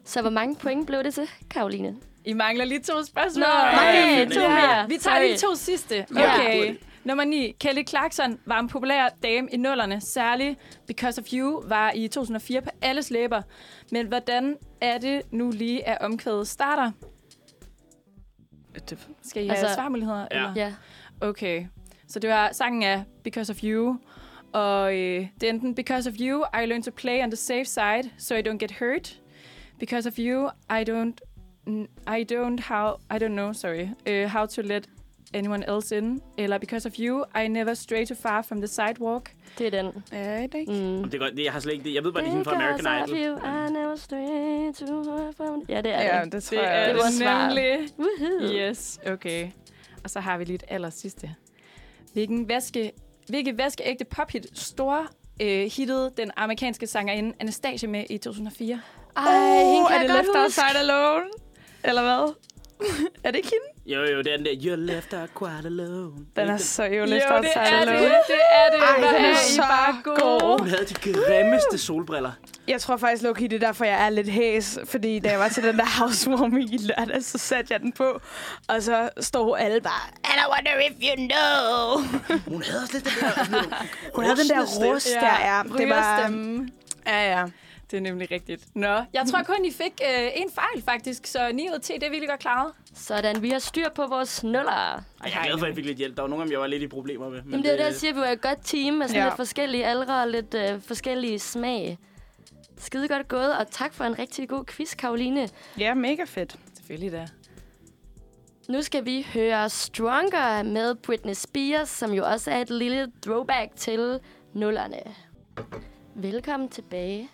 Så hvor mange point blev det til, Karoline? I mangler lige to spørgsmål. Nå, nej, to ja. mere. Vi tager lige to sidste. Okay. Nummer 9. Kelly Clarkson var en populær dame i nullerne. Særligt Because of You var i 2004 på alles læber. Men hvordan er det nu lige, at omkvædet starter? Skal I have Altså- svarmuligheder? Ja. Eller? Ja. Okay. Så det var sangen af Because of You. Og øh, det er enten Because of You, I learned to play on the safe side, so I don't get hurt. Because of You, I don't, I don't how, I don't know, sorry, uh, how to let anyone else in. Eller Because of You, I never stray too far from the sidewalk. Det er den. Ja, det er ikke. Mm. Det er godt, jeg har slet ikke det. Jeg ved bare, det er hende fra American Because Idol. of you, I never stray too far from... Ja, det er Ja, det. det tror Det jeg. er det svaret. nemlig. Woohoo. Yes, okay. Og så har vi lige et aller sidste. Hvilken vaske, hvilke vaskeægte pophit store øh, hittede den amerikanske sangerinde Anastasia med i 2004? Ej, hende oh, kan er jeg det godt Left huske. Outside Alone? Eller hvad? er det ikke hende? Jo, jo, det er den der, you're left out quite alone. Den er så jo jo, Left det Outside er det. Alone. Det er det. Ej, den er er så bare god. Hun havde de grimmeste solbriller. Jeg tror faktisk, Loki, det er derfor, jeg er lidt hæs. Fordi da jeg var til den der housewarming i lørdag, så satte jeg den på. Og så stod alle bare, And I wonder if you know. Hun havde også lidt den der... Hun havde den der rust der, ja. Det var, ja, ja. Det er nemlig rigtigt. Nå, jeg tror kun, I fik øh, en fejl faktisk, så 9 ud af 10, det er virkelig godt klaret. Sådan, vi har styr på vores nuller. Ej, jeg er glad for, at jeg fik lidt hjælp. Der var nogle af dem, jeg var lidt i problemer med. Men Jamen, det er det, jeg siger, vi var et godt team med sådan Ja. lidt forskellige aldre og lidt øh, forskellige smag. Skide godt gået, og tak for en rigtig god quiz, Karoline. Ja, mega fedt. Selvfølgelig da. Nu skal vi høre Stronger med Britney Spears, som jo også er et lille throwback til nullerne. Velkommen tilbage.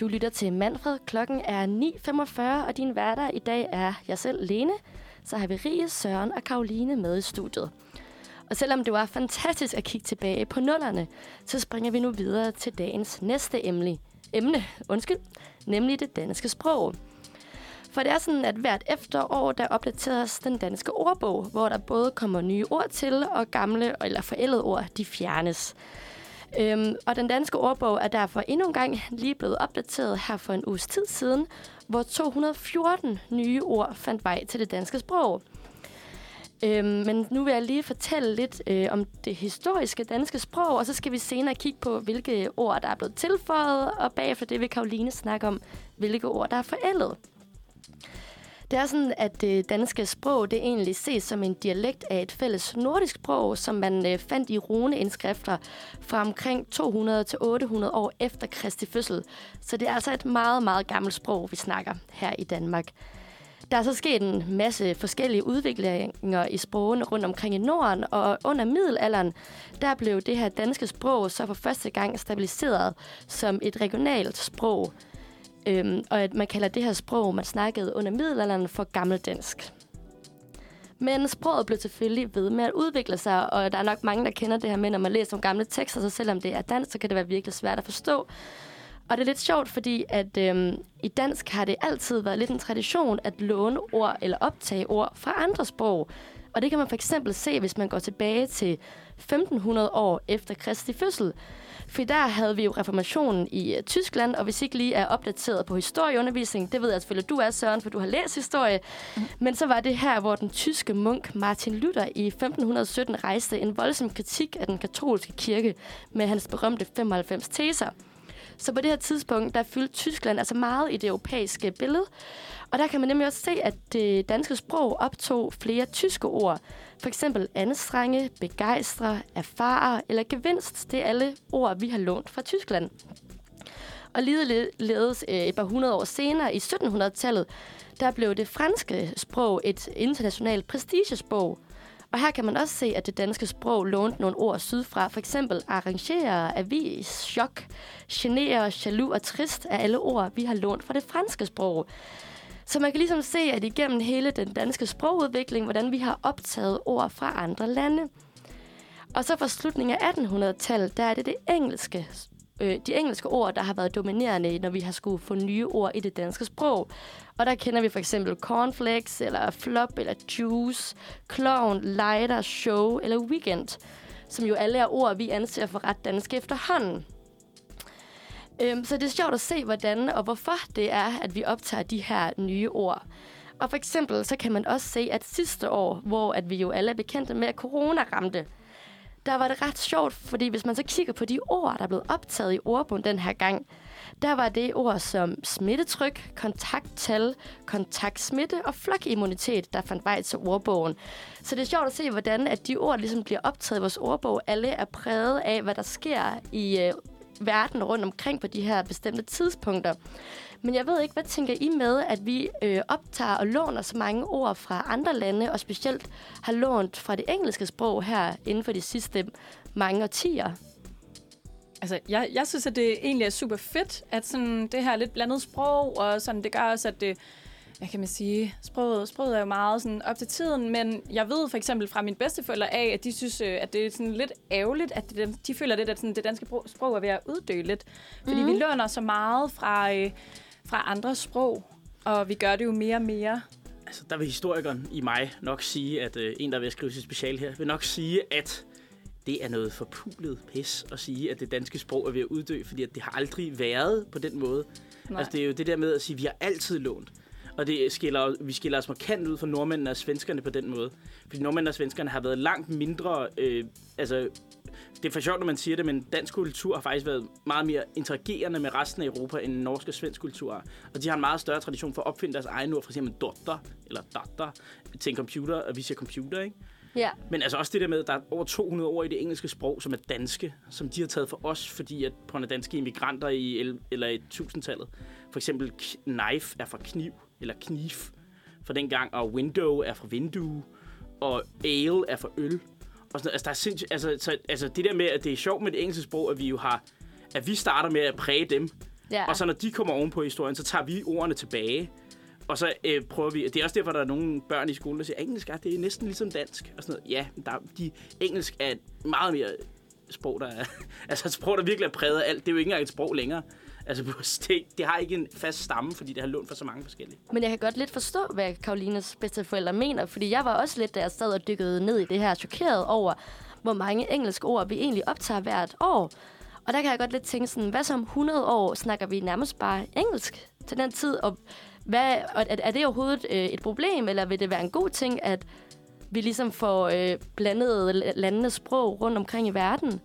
Du lytter til Manfred. Klokken er 9.45, og din værter i dag er jeg selv, Lene. Så har vi Rie, Søren og Karoline med i studiet. Og selvom det var fantastisk at kigge tilbage på nullerne, så springer vi nu videre til dagens næste emne, emne undskyld, nemlig det danske sprog. For det er sådan, at hvert efterår, der opdateres den danske ordbog, hvor der både kommer nye ord til, og gamle eller forældede ord, de fjernes. Øhm, og den danske ordbog er derfor endnu en gang lige blevet opdateret her for en uges tid siden, hvor 214 nye ord fandt vej til det danske sprog. Øhm, men nu vil jeg lige fortælle lidt øh, om det historiske danske sprog, og så skal vi senere kigge på, hvilke ord, der er blevet tilføjet, og bagefter det vil Karoline snakke om, hvilke ord, der er forældet. Det er sådan, at det danske sprog det egentlig ses som en dialekt af et fælles nordisk sprog, som man øh, fandt i runeindskrifter fra omkring 200 til 800 år efter Kristi fødsel. Så det er altså et meget, meget gammelt sprog, vi snakker her i Danmark. Der er så sket en masse forskellige udviklinger i sprogene rundt omkring i Norden, og under middelalderen, der blev det her danske sprog så for første gang stabiliseret som et regionalt sprog. Øhm, og at man kalder det her sprog, man snakkede under middelalderen, for gammeldansk. Men sproget blev selvfølgelig ved med at udvikle sig, og der er nok mange, der kender det her med, når man læser om gamle tekster, så selvom det er dansk, så kan det være virkelig svært at forstå. Og det er lidt sjovt, fordi at øhm, i dansk har det altid været lidt en tradition at låne ord eller optage ord fra andre sprog. Og det kan man for eksempel se, hvis man går tilbage til 1500 år efter Kristi fødsel. For der havde vi jo reformationen i uh, Tyskland, og hvis ikke lige er opdateret på historieundervisning, det ved jeg selvfølgelig, at du er, Søren, for du har læst historie. Mm. Men så var det her, hvor den tyske munk Martin Luther i 1517 rejste en voldsom kritik af den katolske kirke med hans berømte 95 teser. Så på det her tidspunkt, der fyldte Tyskland altså meget i det europæiske billede. Og der kan man nemlig også se, at det danske sprog optog flere tyske ord. For eksempel anstrenge, begejstre, erfare eller gevinst. Det er alle ord, vi har lånt fra Tyskland. Og ligeledes øh, et par hundrede år senere, i 1700-tallet, der blev det franske sprog et internationalt prestigesprog. Og her kan man også se, at det danske sprog lånte nogle ord sydfra. For eksempel arrangere, avis, chok, genere, jaloux og trist er alle ord, vi har lånt fra det franske sprog. Så man kan ligesom se, at igennem hele den danske sprogudvikling, hvordan vi har optaget ord fra andre lande. Og så fra slutningen af 1800-tallet, der er det det engelske, øh, de engelske ord, der har været dominerende, når vi har skulle få nye ord i det danske sprog. Og der kender vi for eksempel cornflakes, eller flop, eller juice, clown, lighter, show eller weekend, som jo alle er ord, vi anser for ret danske efterhånden. Øhm, så det er sjovt at se, hvordan og hvorfor det er, at vi optager de her nye ord. Og for eksempel, så kan man også se, at sidste år, hvor at vi jo alle er bekendte med, at corona ramte, der var det ret sjovt, fordi hvis man så kigger på de ord, der er blevet optaget i ordbogen den her gang, der var det ord som smittetryk, kontakttal, kontaktsmitte og flokimmunitet, der fandt vej til ordbogen. Så det er sjovt at se, hvordan at de ord ligesom bliver optaget i vores ordbog. Alle er præget af, hvad der sker i øh, verden rundt omkring på de her bestemte tidspunkter. Men jeg ved ikke, hvad tænker I med, at vi øh, optager og låner så mange ord fra andre lande, og specielt har lånt fra det engelske sprog her inden for de sidste mange årtier? Altså, jeg, jeg synes, at det egentlig er super fedt, at sådan, det her lidt blandet sprog, og sådan, det gør også, at det, hvad kan man sige, sproget, sproget er jo meget sådan op til tiden, men jeg ved for eksempel fra mine bedsteforældre af, at de synes, øh, at det er sådan lidt ærgerligt, at de, de føler lidt, at sådan, det danske sprog er ved at uddø lidt. Fordi mm. vi låner så meget fra, øh, fra andre sprog, og vi gør det jo mere og mere. Altså, der vil historikeren i mig nok sige, at øh, en, der vil skrive sit special her, vil nok sige, at det er noget forpulet pis at sige, at det danske sprog er ved at uddø, fordi at det har aldrig været på den måde. Nej. Altså, det er jo det der med at sige, at vi har altid lånt. Og det skiller, vi skiller os markant ud fra nordmændene og svenskerne på den måde. Fordi nordmændene og svenskerne har været langt mindre... Øh, altså, det er for sjovt, når man siger det, men dansk kultur har faktisk været meget mere interagerende med resten af Europa, end norsk og svensk kultur har. Og de har en meget større tradition for at opfinde deres egne ord, for eksempel dotter eller datter til en computer, og vi siger computer, ikke? Ja. Men altså også det der med, at der er over 200 ord i det engelske sprog, som er danske, som de har taget for os, fordi at på grund danske immigranter i, el, eller i tusindtallet. For eksempel knife er fra kniv, eller knif fra dengang, og window er fra vindue, og ale er fra øl. Og sådan, altså, der er sindssygt, altså, så, altså det der med, at det er sjovt med det engelske sprog, at vi jo har, at vi starter med at præge dem, ja. og så når de kommer ovenpå historien, så tager vi ordene tilbage. Og så øh, prøver vi... Det er også derfor, der er nogle børn i skolen, der siger, engelsk er, det er næsten ligesom dansk. Og sådan noget. Ja, der, de, engelsk er meget mere sprog, der er... altså et sprog, der virkelig er præget af alt. Det er jo ikke engang et sprog længere. Altså, det, det har ikke en fast stamme, fordi det har lånt for så mange forskellige. Men jeg kan godt lidt forstå, hvad Karolines bedste forældre mener, fordi jeg var også lidt, da jeg sad og dykkede ned i det her, chokeret over, hvor mange engelske ord vi egentlig optager hvert år. Og der kan jeg godt lidt tænke sådan, hvad som 100 år snakker vi nærmest bare engelsk til den tid, og hvad, og er, er det overhovedet øh, et problem, eller vil det være en god ting, at vi ligesom får øh, blandet landenes sprog rundt omkring i verden?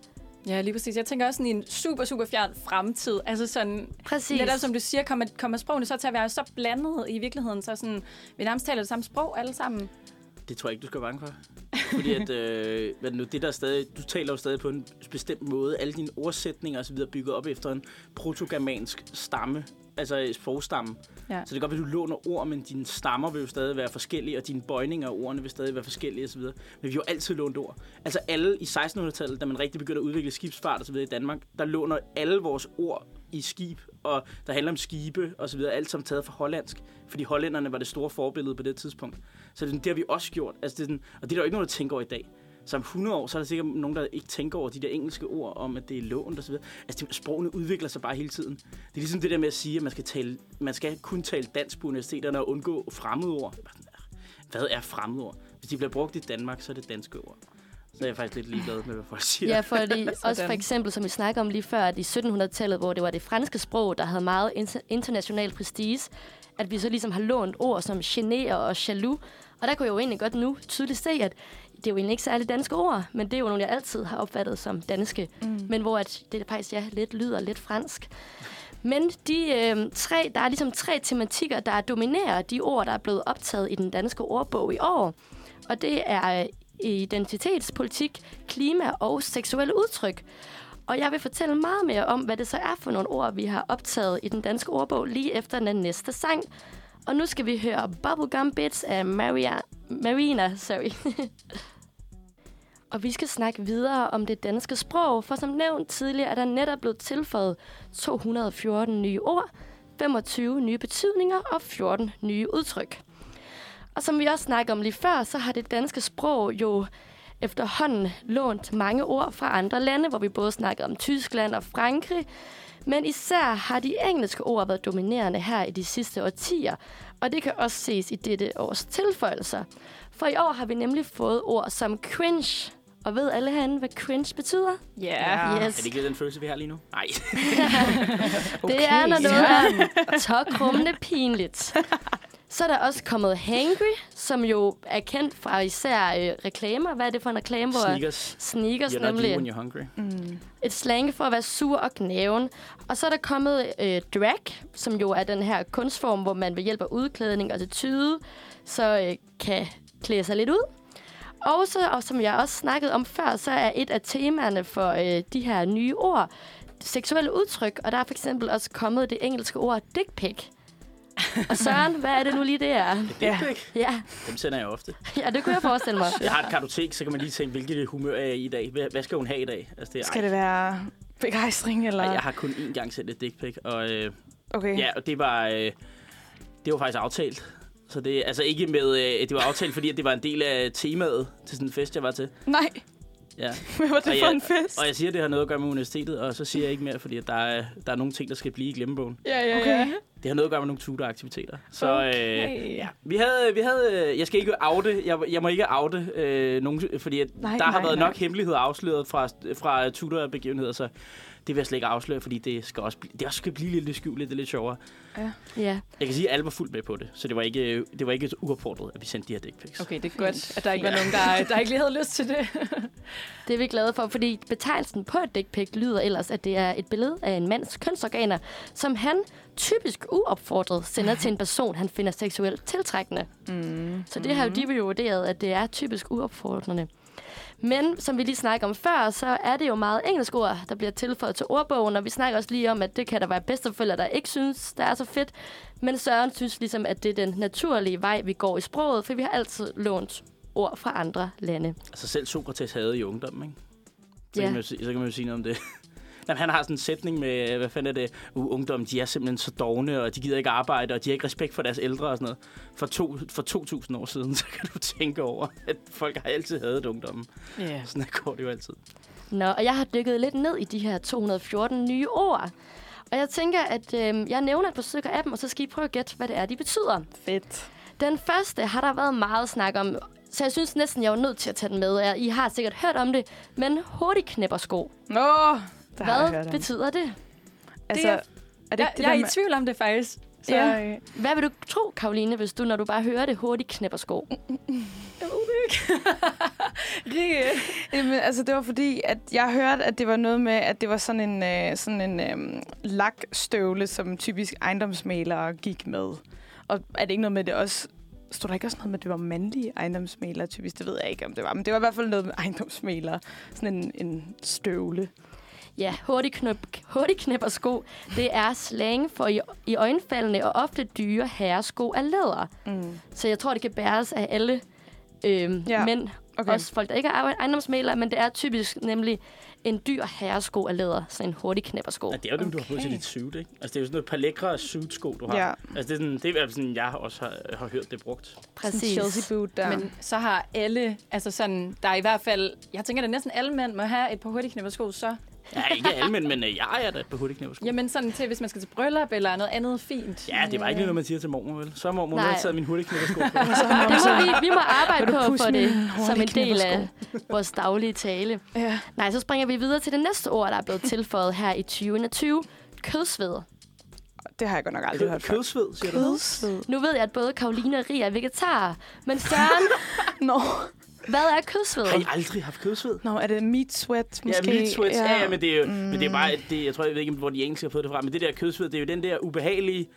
Ja, lige præcis. Jeg tænker også sådan i en super, super fjern fremtid. Altså sådan, præcis. Netop som du siger, kommer, kommer sprogene så til at være så blandet i virkeligheden, så sådan, vi nærmest taler det samme sprog alle sammen. Det tror jeg ikke, du skal være bange for. Fordi at, øh, hvad nu, det der stadig, du taler jo stadig på en bestemt måde. Alle dine ordsætninger og så videre bygger op efter en protogermansk stamme altså sprogstamme. Ja. Så det kan godt være, at du låner ord, men dine stammer vil jo stadig være forskellige, og dine bøjninger af ordene vil stadig være forskellige osv. Men vi har jo altid lånt ord. Altså alle i 1600-tallet, da man rigtig begyndte at udvikle skibsfart osv. i Danmark, der låner alle vores ord i skib, og der handler om skibe og så videre, alt som taget fra hollandsk, fordi hollænderne var det store forbillede på det tidspunkt. Så det, det har vi også gjort. Altså, det er sådan, og det er der jo ikke noget, der tænker over i dag. Så om 100 år, så er der sikkert nogen, der ikke tænker over de der engelske ord om, at det er lånt og så videre. Altså, det, sprogene udvikler sig bare hele tiden. Det er ligesom det der med at sige, at man skal, tale, man skal kun tale dansk på universiteterne og undgå fremmedord. Hvad er fremmedord? Hvis de bliver brugt i Danmark, så er det danske ord. Så er jeg faktisk lidt ligeglad med, hvad folk siger. Ja, fordi også for eksempel, som vi snakker om lige før, at i 1700-tallet, hvor det var det franske sprog, der havde meget international prestige, at vi så ligesom har lånt ord som gener og jaloux. Og der kunne jeg jo egentlig godt nu tydeligt se, at det er jo egentlig ikke særlig danske ord, men det er jo nogle, jeg altid har opfattet som danske. Mm. Men hvor at det faktisk ja, lidt lyder lidt fransk. Men de øh, tre, der er ligesom tre tematikker, der dominerer de ord, der er blevet optaget i den danske ordbog i år. Og det er øh, identitetspolitik, klima og seksuelle udtryk. Og jeg vil fortælle meget mere om, hvad det så er for nogle ord, vi har optaget i den danske ordbog lige efter den næste sang. Og nu skal vi høre Bubblegum Bits af Maria, Marina. Sorry. og vi skal snakke videre om det danske sprog, for som nævnt tidligere er der netop blevet tilføjet 214 nye ord, 25 nye betydninger og 14 nye udtryk. Og som vi også snakkede om lige før, så har det danske sprog jo efterhånden lånt mange ord fra andre lande, hvor vi både snakkede om Tyskland og Frankrig. Men især har de engelske ord været dominerende her i de sidste årtier, og det kan også ses i dette års tilføjelser. For i år har vi nemlig fået ord som cringe. Og ved alle herinde, hvad cringe betyder? Ja. Yes. Er det ikke den følelse, vi har lige nu? Nej. Okay. Det er, når noget er tokrummende pinligt. Så er der også kommet hangry, som jo er kendt fra især øh, reklamer. Hvad er det for en reklame? Hvor Sneakers. Sneakers, You're not nemlig. you when you're hungry. Mm. Et slang for at være sur og knæven. Og så er der kommet øh, drag, som jo er den her kunstform, hvor man ved hjælp af udklædning og til tyde, så øh, kan klæde sig lidt ud. Og, så, og som jeg også snakkede om før, så er et af temaerne for øh, de her nye ord seksuelle udtryk. Og der er for eksempel også kommet det engelske ord dick pic. Og Søren, hvad er det nu lige, det er? Ja. Dick pic. Ja, Dem sender jeg ofte. ja det kunne jeg forestille mig. Jeg har et kartotek, så kan man lige tænke, hvilket humør er jeg i i dag. Hvad, skal hun have i dag? Altså, det er, Skal det være begejstring, eller? Ej, jeg har kun én gang sendt et dick pic, og øh, Okay. ja, og det var, øh, det var faktisk aftalt. Så det altså ikke med, øh, det var aftalt, fordi at det var en del af temaet til sådan en fest, jeg var til. Nej, Ja. hvad var det Og for jeg- en fest? Og jeg siger, at det har noget at gøre med universitetet, og så siger jeg ikke mere, fordi at der er, der er nogle ting, der skal blive i glemmebogen. Ja, ja, Okay. ja. Det har noget at gøre med nogle tutoraktiviteter. Så Okay. øh, ja. vi havde, vi havde, øh, jeg skal ikke oute, jeg, jeg må ikke oute øh, nogen, fordi at Nej, der har nej, været nej. nok hemmeligheder afsløret fra, fra tutorbegivenheder, så vil jeg slet ikke afsløre, fordi det skal også blive, det også skal blive lidt skjult, det er lidt sjovere. Ja. Jeg kan sige, at alle var fuldt med på det, så det var ikke, det var ikke uopfordret, at vi sendte de her dick pics. Okay, det er godt, at der ikke var nogen, der, der ikke lige havde lyst til det. Det er vi glade for, fordi betegnelsen på et dick pic lyder ellers, at det er et billede af en mands kønsorganer, som han typisk uopfordret sender til en person, han finder seksuelt tiltrækkende. Mm. Så det har jo de jo vurderet, at det er typisk uopfordrende. Men som vi lige snakkede om før, så er det jo meget engelsk ord, der bliver tilføjet til ordbogen, og vi snakker også lige om, at det kan der være bedsteforældre, der ikke synes, der er så fedt. Men Søren synes ligesom, at det er den naturlige vej, vi går i sproget, for vi har altid lånt ord fra andre lande. Altså selv Sokrates havde i ungdommen, ikke? Så, Ja. kan man jo, så kan man jo sige noget om det. Jamen, han har sådan en sætning med, hvad fanden er det, uh, ungdom, de er simpelthen så dogne, og de gider ikke arbejde, og de har ikke respekt for deres ældre og sådan noget. For, to, for 2.000 år siden, så kan du tænke over, at folk har altid hadet ungdommen. Ja. Sådan går det jo altid. Nå, og jeg har dykket lidt ned i de her 214 nye ord. Og jeg tænker, at øh, jeg nævner et par stykker af dem, og så skal I prøve at gætte, hvad det er, de betyder. Fedt. Den første har der været meget snak om, så jeg synes næsten, jeg var nødt til at tage den med. Ja, I har sikkert hørt om det, men hurtigknæppersko. Nå, det jeg Hvad betyder det? Altså, er- er det Jeg, ikke det jeg er i tvivl om det faktisk. Så, Ja. øh, Hvad vil du tro, Karoline, hvis du, når du bare hører det, hurtigknæppersko? Rikke. Jamen, altså, det var fordi, at jeg hørte, at det var noget med, at det var sådan en, øh, sådan en øh, lakstøvle, som typisk ejendomsmalere gik med. Og er det ikke noget med, det også... Stod der ikke også noget med, at det var mandlige ejendomsmalere typisk? Det ved jeg ikke, om det var. Men det var i hvert fald noget med ejendomsmalere. Sådan en, en støvle. Ja, hurtigknæp, hurtigknæppersko, det er slang for i, i øjenfaldende og ofte dyre herresko af læder. Mm. Så jeg tror, det kan bæres af alle øhm, Ja, mænd, Okay. okay. også folk, der ikke er ejendomsmalere, men det er typisk nemlig en dyr herresko af læder, sådan en hurtigknæppersko. Ja, det er jo dem, du har på til Okay. dit suit, ikke? Altså, det er jo sådan noget palækre suit-sko, du har. Ja. Altså, det er, sådan, det er sådan, jeg også har, har hørt det brugt. Sådan en Præcis. Chelsea boot der. Men så har alle, altså sådan, der er i hvert fald, jeg tænker, at næsten alle mænd må have et par hurtigknæppersko, så. Ja, ikke alle, men, men øh, jeg er da på hurtigknæversko. Jamen sådan til, hvis man skal til bryllup eller noget andet fint. Ja, det var ikke noget, man siger til mormor, vel? Så mormor Nej. har taget min hurtigknæversko på. Det må vi, vi må arbejde du på få det som en del af vores daglige tale. ja. Nej, så springer vi videre til det næste ord, der er blevet tilføjet her i 2020. Kødsved. Det har jeg godt nok aldrig hørt før. Kødsved, siger du? Kødsved. Nu ved jeg, at både Karoline og Ria er vegetarer. Men Søren, Nå. Hvad er kødsved? Har I aldrig haft kødsved? Nå, er det meat sweat måske? Ja, meat sweats. Ja. ja, men det er jo, mm. men det er Mm. bare, det, jeg tror, jeg ved ikke, hvor de engelske har fået det fra, men det der kødsved, det er jo den der ubehagelige,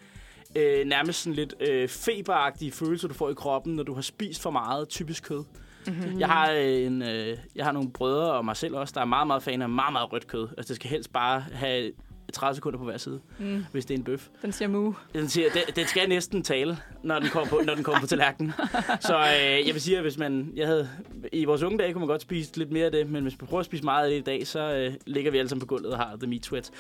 øh, nærmest sådan lidt øh, feberagtige følelse, du får i kroppen, når du har spist for meget typisk kød. Mm-hmm. Jeg, har øh, en, øh, jeg har nogle brødre og mig selv også, der er meget, meget fan af meget, meget rødt kød. Altså, det skal helst bare have 30 sekunder på hver side, mm. hvis det er en bøf. Den siger mu. Den, siger, den, den skal næsten tale, når den kommer på, når den kommer på tallerkenen. Så øh, jeg vil sige, at hvis man... Jeg havde, I vores unge dage kunne man godt spise lidt mere af det, men hvis man prøver at spise meget af det i dag, så øh, ligger vi alle sammen på gulvet og har the meat sweat.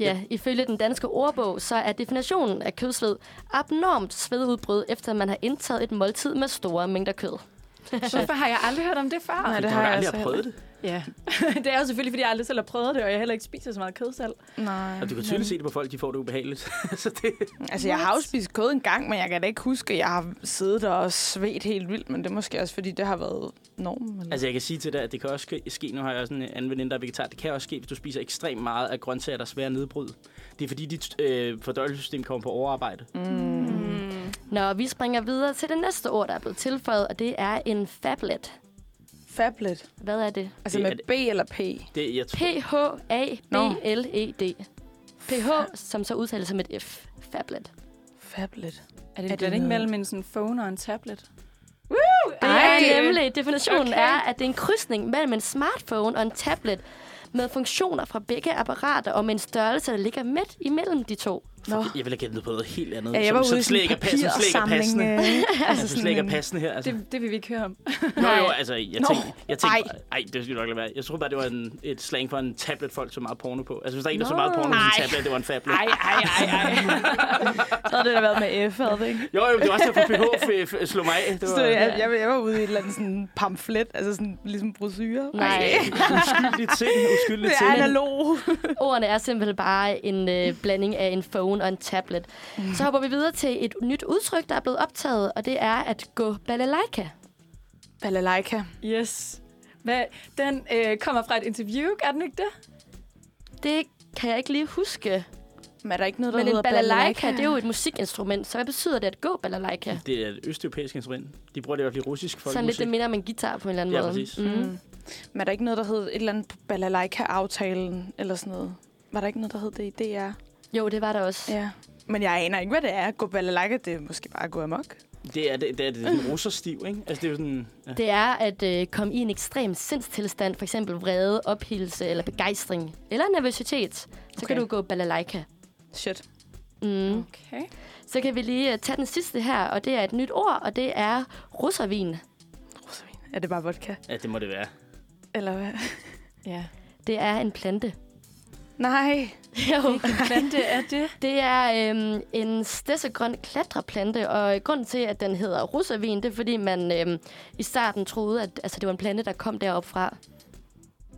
Ja, ifølge den danske ordbog, så er definitionen af kødsved abnormt svedudbrud, efter man har indtaget et måltid med store mængder kød. Hvorfor har jeg aldrig hørt om det før? Nej, det har jeg aldrig altså prøvet det. Ja, det er jo selvfølgelig, fordi jeg aldrig selv har prøvet det, og jeg heller ikke spiser så meget kød selv. Nej. Og du kan tydeligt se det på folk, de får det ubehageligt. så det, Altså, jeg har jo spist kød en gang, men jeg kan da ikke huske, at jeg har siddet der og svedt helt vildt. Men det er måske også, fordi det har været normen. Eller? altså, jeg kan sige til dig, at det kan også ske, ske nu har jeg også en anden veninde, der er vegetar, det kan også ske, hvis du spiser ekstremt meget af grøntsager, der er svære at nedbryde. Det er fordi, dit øh, fordøjelsessystem kommer på overarbejde. Mm. Nå, vi springer videre til det næste ord, der er blevet tilføjet, og det er en fablet. Fablet. Hvad er det? Altså Det med det- B eller P? Det, jeg tror, P-H-A-B-L-E-D. PH, som så udtales som et F. Fablet. Fablet. Er det Er det blanding noget- mellem en sådan phone og en tablet? Det Ej. er nemlig, definitionen okay. er, at det er en krydsning mellem en smartphone og en tablet med funktioner fra begge apparater og med en størrelse, der ligger midt imellem de to. Nå. jeg vil have gættet på noget helt andet. Ja, jeg som, var som ude i slet ikke en er som slet ikke er passende. papirsamling. øh, Altså, som slet ikke er en- passende her. Altså. Det, det vil vi ikke høre om. Jo, jo, altså, jeg Nå, tænkte, jeg tænkte, ej. ej, det skal du nok lade være. Jeg troede bare, det var en, et slang for en tablet, folk så meget porno på. Altså, hvis der er en, der så Nå. meget porno på sin Ej. tablet, det var en fablet. Ej, ej, ej, ej. Så havde det da været med F, havde det ikke? Jo, jo, det var også derfor, PH f- f- slog mig af. Det Så var jeg, jeg, jeg var ude i et eller andet sådan pamflet, altså sådan ligesom brochure. Nej. uskyldigt sind, uskyldigt Det sind. er analog. Ordene er simpelthen bare en øh, blanding af en phone og en tablet. Mm. Så hopper vi videre til et nyt udtryk, der er blevet optaget, og det er at gå balalaika. Balalaika. Yes. Hvad, den øh, kommer fra et interview, er den ikke det? Det kan jeg ikke lige huske. Men er der ikke noget, der Men hedder en balalaika, det er jo et musikinstrument, så hvad betyder det at gå balalaika? Det er et østeuropæisk instrument. De bruger det i hvert fald i russisk Sådan lidt, det minder om en guitar på en eller anden Ja, måde. præcis. Mm. Mm. Men er der ikke noget, der hedder et eller andet balalaika-aftalen, eller sådan noget? Var der ikke noget, der hed det i DR? Jo, det var der også. Ja. Men jeg aner ikke, hvad det er. Gå balalaika, det er måske bare at gå amok. Det er, det, det er, det er sådan russerstiv, ikke? Altså, det er jo sådan... Ja. Det er at øh, komme i en ekstrem sindstilstand, for eksempel vrede, ophildelse eller begejstring, eller nervøsitet. Så okay. kan du gå balalaika. Shit. Mm. Okay. Så kan vi lige uh, tage den sidste her, og det er et nyt ord, og det er russervin. Rosavin. Er det bare vodka? ja, det må det være. Eller hvad? Ja. Det er en plante. Nej. Jo. Plante er det? Det er øhm, en stedsegrøn klatreplante, og grunden til, at den hedder russervin, det er, fordi man øhm, i starten troede, at altså, det var en plante, der kom derop fra.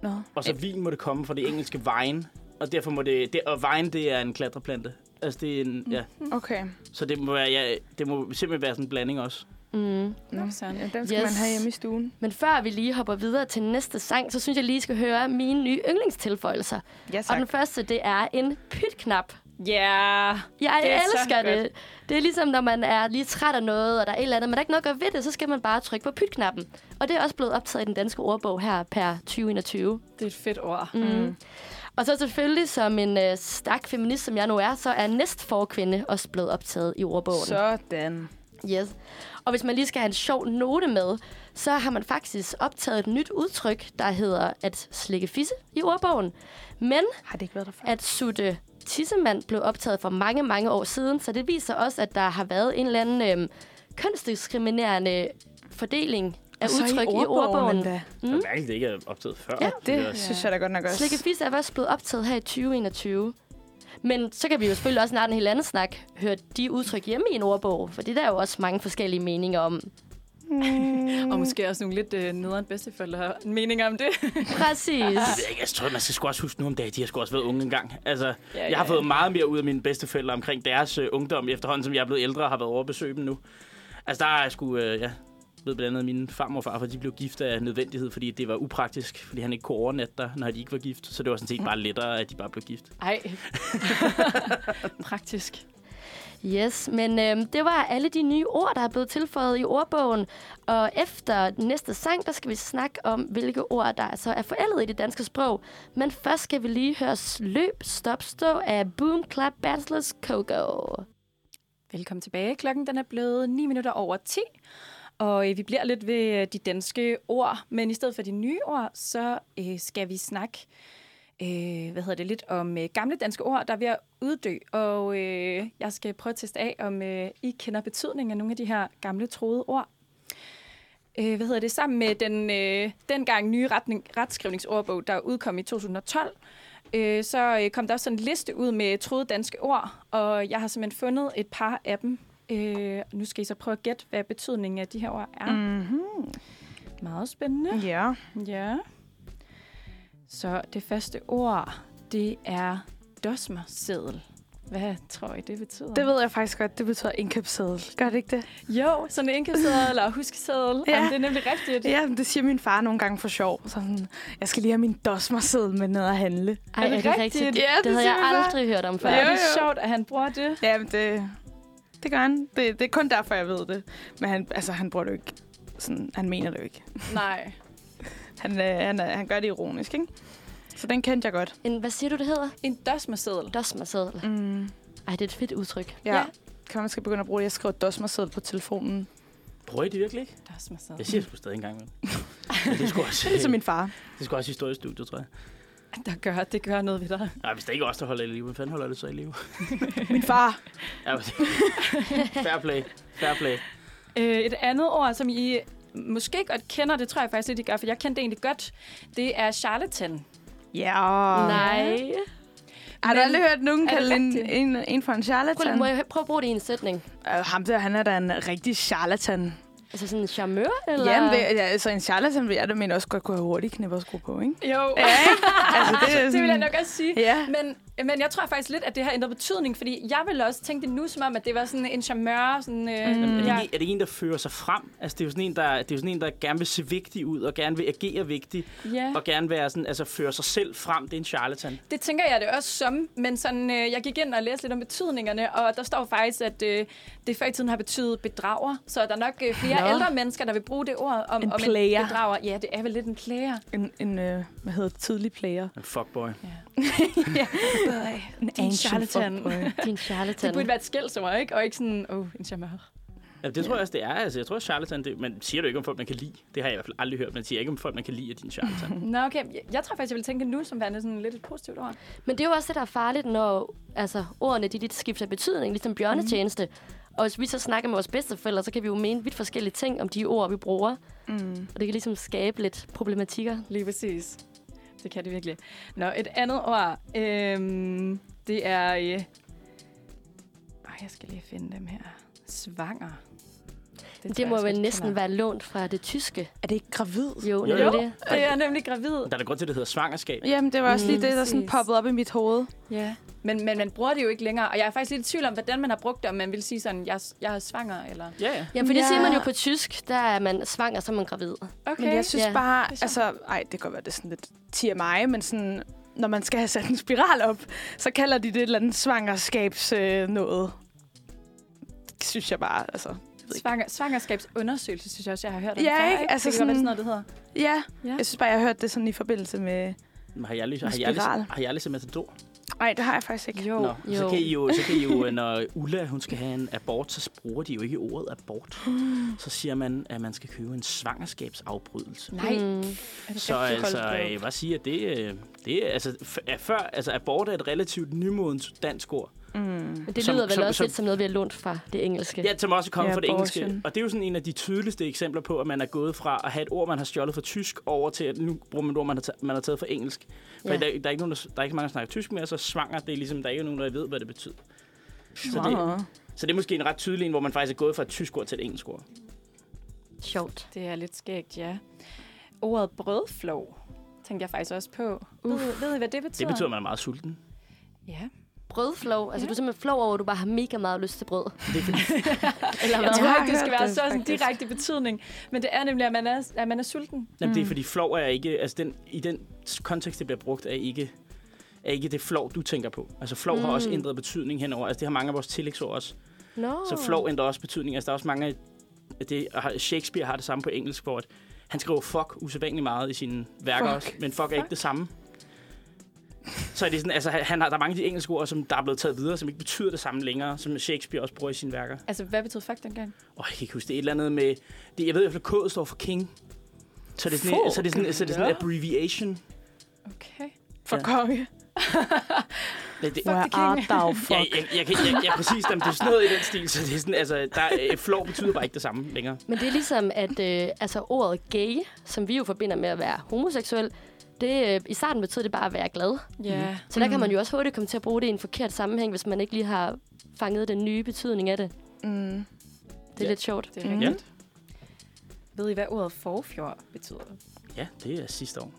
Nå. Og så vin må det komme fra det engelske vine. Og derfor må det... det og vine, det er en klatreplante. Altså, det er en... Ja. Okay. Så det må, være, ja, det må simpelthen være sådan en blanding også. Mm. Nå. Sådan. Ja, den skal Yes. man have hjemme i stuen. Men før vi lige hopper videre til næste sang, så synes jeg lige, skal høre mine nye yndlingstilføjelser. Ja, Og tak. den første, det er en pytknap. Ja. Yeah. Jeg Det er så elsker godt. det. Det er ligesom, når man er lige træt af noget, og der er et eller andet, men der er ikke noget at gøre ved det, så skal man bare trykke på pytknappen. Og det er også blevet optaget i den danske ordbog her per 2021. Det er et fedt ord. Mm. Mm. Og så selvfølgelig, som en øh, stærk feminist, som jeg nu er, så er næstforkvinde også blevet optaget i ordbogen. Sådan. Yes. Og hvis man lige skal have en sjov note med, så har man faktisk optaget et nyt udtryk, der hedder at slikke fisse i ordbogen. Men Har det ikke været der før? at sutte tissemand blev optaget for mange, mange år siden, så det viser også, at der har været en eller anden øhm, kønsdiskriminerende fordeling af Og så udtryk i ordbogen. endda. Mm. Så mærkeligt, det ikke er optaget før. Ja, Det er Det synes jeg da godt nok også. Slikke fisse er også blevet optaget her i 2021. Men så kan vi jo selvfølgelig også snart en helt anden snak høre de udtryk hjemme i en ordbog, for det er der jo også mange forskellige meninger om. Og måske også nogle lidt øh, nederen bedsteforældre har meninger om det. Præcis. Jeg, tror, man skal sgu også huske nu om dagen, de har sgu også været unge engang. Altså, Ja, ja, jeg har ja, fået ja. meget mere ud af mine bedsteforældre omkring deres øh, ungdom, efterhånden som jeg er blevet ældre og har været over at besøge dem nu. Altså, der er jeg sgu, øh, ja, ved blandt andet mine farmor og farfar, de blev gift af nødvendighed, fordi det var upraktisk, fordi han ikke kunne overnatte der, når de ikke var gift. Så det var sådan set bare lettere, at de bare blev gift. Ej. Praktisk. Yes, men øhm, det var alle de nye ord, der er blevet tilføjet i ordbogen. Og efter næste sang, der skal vi snakke om, hvilke ord, der så er forældet i det danske sprog. Men først skal vi lige høre Løb, Stop, Stå af Boom Clap Bachelors Coco. Velkommen tilbage. Klokken den er blevet 9 minutter over 10. Og øh, vi bliver lidt ved øh, de danske ord, men i stedet for de nye ord, så øh, skal vi snakke øh, hvad hedder det, lidt om øh, gamle danske ord, der er ved at uddø. Og øh, jeg skal prøve at teste af, om øh, I kender betydningen af nogle af de her gamle troede ord. Øh, hvad hedder det? Sammen med den øh, dengang nye retning, retskrivningsordbog, der udkom i 2012, øh, så øh, kom der også sådan en liste ud med troede danske ord, og jeg har simpelthen fundet et par af dem. Øh, nu skal I så prøve at gætte, hvad betydningen af de her ord er. Mm-hmm. Meget spændende. Ja. Ja. Så det første ord, det er dosmerseddel. Hvad tror I, det betyder? Det ved jeg faktisk godt. Det betyder indkøbsseddel. Gør det ikke det? Jo, sådan en indkøbsseddel eller huskeseddel. Ja. Jamen, det er nemlig rigtigt. Ja, det siger min far nogle gange for sjov. Sådan, jeg skal lige have min dosmerseddel med ned at handle. Ej, Er det er det rigtigt? rigtigt? Ja, det, det havde jeg aldrig hørt om før. Er det Jo, jo. sjovt, at han bruger det. Jamen, det, det gør han. Det, det er kun derfor, jeg ved det. Men han, altså, han bruger det jo ikke. Sådan, han mener det jo ikke. Nej. Han, øh, han, er- han gør det ironisk, ikke? Så den kendte jeg godt. En, hvad siger du, det hedder? En dosmerseddel. Dosmerseddel. Mm. Ej, det er et fedt udtryk. Ja. Ja. Kan man skal begynde at bruge det? Jeg skriver dosmerseddel på telefonen. Bruger I det virkelig ikke? Dosmerseddel. Jeg siger sgu stadig engang. Men det skulle også, Det er ligesom min far. det skulle også historiestudiet, tror jeg. Der gør, det gør noget ved dig. Nej, hvis det ikke er os, der holder i live, hvad fanden holder det så i live? Min far. Ja, fair play. Fair play. Øh, et andet ord, som I måske godt kender, det tror jeg faktisk lidt, I gør, for jeg kendte det egentlig godt, det er charlatan. Ja. Nej. Har du aldrig hørt nogen det kalde en, en, en for en Prøv, charlatan? må jeg prøve at bruge det i en sætning? Øh, ham der, han er da en rigtig charlatan. Altså sådan en charmeur, eller? Jamen, det, ja, altså en charlatan vil jeg da men også godt kunne have hurtigt knipper og skrue på, ikke? Jo, Ja, ikke? altså, det, er det vil jeg sådan- nok også sige. Ja. Men, men jeg tror faktisk lidt, at det har ændret betydning, fordi jeg ville også tænke det nu som om, at det var sådan en charmeur. Sådan, øh, Mm. Er, det ja. er det en, der fører sig frem? Altså, det er jo sådan en, der, det er jo sådan en, der gerne vil se vigtig ud, og gerne vil agere vigtig, ja, og gerne være sådan, altså føre sig selv frem. Det er en charlatan. det tænker jeg det også som, men sådan, øh, jeg gik ind og læste lidt om betydningerne, og der står faktisk, at øh, det før i tiden har betydet bedrager, så der er nok øh, flere Nå. ældre mennesker, der vil bruge det ord om, En om player. en bedrager. Ja, det er vel lidt en player. En, en øh, hvad hedder det, tidlig player. En fuckboy. En Din charlatan. fuckboy. Din charlatan. Det burde være et skældsord, ikke? Og ikke sådan, åh, oh, en charmeur. Ja, det tror jeg også, det er. Altså, jeg tror, at charlatan, det, man siger det jo ikke om folk, man kan lide. Det har jeg i hvert fald aldrig hørt. Man siger ikke om folk, man kan lide, at din charlatan. Nå, okay. Jeg, jeg tror faktisk, jeg vil tænke nu som værende sådan lidt et positivt ord. Men det er jo også det, der er farligt, når altså, ordene de lidt skifter betydning, ligesom bjørnetjeneste. Og hvis vi så snakker med vores bedsteforældre, så kan vi jo mene vidt forskellige ting om de ord, vi bruger. Mm. Og det kan ligesom skabe lidt problematikker. Lige præcis. Det kan det virkelig. Nå, et andet ord. Øhm, det er... Øh... Ej, jeg skal lige finde dem her. Svanger. Det, det må jeg vel næsten være lånt fra det tyske. Er det ikke gravid? Jo, Jo, jo, det. Det er nemlig gravid. Der er der grund til, at det hedder svangerskab. Jamen, det var også Mm. lige det, der sådan poppede op i mit hoved. Ja. Men, men man bruger det jo ikke længere. Og jeg er faktisk lidt i tvivl om, hvordan man har brugt det. Om man vil sige sådan, jeg, jeg er svanger, eller... Ja, ja. Ja, for det Ja. siger man jo på tysk. Der er man svanger, så er man gravid. Okay. Men jeg synes Ja. bare, altså, ej, det kan godt være, det er sådan lidt TMI, men sådan, når man skal have sat en spiral op, så kalder de det et eller andet svangerskabs øh, noget. Det synes jeg bare, altså. Ved ikke. Svanger, svangerskabsundersøgelse, synes jeg også, jeg har hørt om Ja, ikke? Altså det godt sådan- sådan noget, det hedder. Ja, Ja. jeg synes bare, jeg har hørt det sådan i forbindelse med... Men Har jeg aldrig, har jeg aldrig, har jeg aldrig set Matador? Nej, det har jeg faktisk ikke. Jo. Nå, så Jo. kan I jo, så kan I jo, når Ulla hun skal have en abort, så bruger de jo ikke ordet abort. Så siger man, at man skal købe en svangerskabsafbrydelse. Nej, Mm. er det Så altså, jeg vil bare sige, at det, øh, det er, altså, før, altså, abort er et relativt nymodens dansk ord. Mm. Men det Som- lyder vel som- også som- lidt som noget, vi har lånt fra det engelske. Ja, som også kommer Ja, fra det engelske. Og det er jo sådan en af de tydeligste eksempler på, at man er gået fra at have et ord, man har stjålet fra tysk, over til at nu bruger man et ord, man har, taget, man har taget fra engelsk. For Ja. der, der, er ikke nogen, der, der er ikke mange, der snakker tysk mere, så svanger, det er ligesom, der er ikke nogen, der ved, hvad det betyder. Så det, så det er måske en ret tydelig en, hvor man faktisk er gået fra et tysk ord til et engelsk ord. Sjovt. Det er lidt skægt, ja. Ordet brødflov tænkte jeg faktisk også på. Ved, ved I, hvad det betyder? Det betyder, at man er meget sulten. Ja. Brødflov. Altså, Ja. du er simpelthen flov over, at du bare har mega meget lyst til brød. Det er Eller Jeg hvad? tror har ikke, det skal være det, så sådan direkte betydning. Men det er nemlig, at man er, at man er sulten. jamen, det er Mm. fordi flov er ikke, altså den, i den kontekst, det bliver brugt, er ikke, er ikke det flov, du tænker på. Altså flov mm. har også Mm. ændret betydning henover. Altså det har mange af vores tillægsord også. Nå. Så flov ændrer også betydning. Altså der er også mange af det, og Shakespeare har det samme på engelsk, hvor at han skriver fuck usædvanligt meget i sine værker Fuck. også, men fuck, er ikke det samme. Så er det sådan, altså, han har, der er mange af de engelske ord, som der er blevet taget videre, som ikke betyder det samme længere, som Shakespeare også bruger i sine værker. Altså, hvad betød fuck dengang? Åh, jeg kan ikke huske, det er et eller andet med... Det, jeg ved i hvert fald, K står for king. Så det er sådan, så det er sådan, så det er sådan en abbreviation. Okay. For Ja. konge. Det, det, Where art thou, Ja, fuck? jeg, jeg, kan, jeg, jeg, præcis, jamen, det er sådan noget i den stil, så det er sådan, altså, der, er- flår betyder bare ikke det samme længere. Men det er ligesom, at øh, altså, ordet gay, som vi jo forbinder med at være homoseksuel, det, øh, i starten betød det bare at være glad. Ja. Så der kan man jo også hurtigt komme til at bruge det i en forkert sammenhæng, hvis man ikke lige har fanget den nye betydning af det. Mm. Det er Ja. lidt sjovt. Det er Mhm. rigtigt. Ved I, hvad ordet forfjord betyder? Ja, det er sidste år.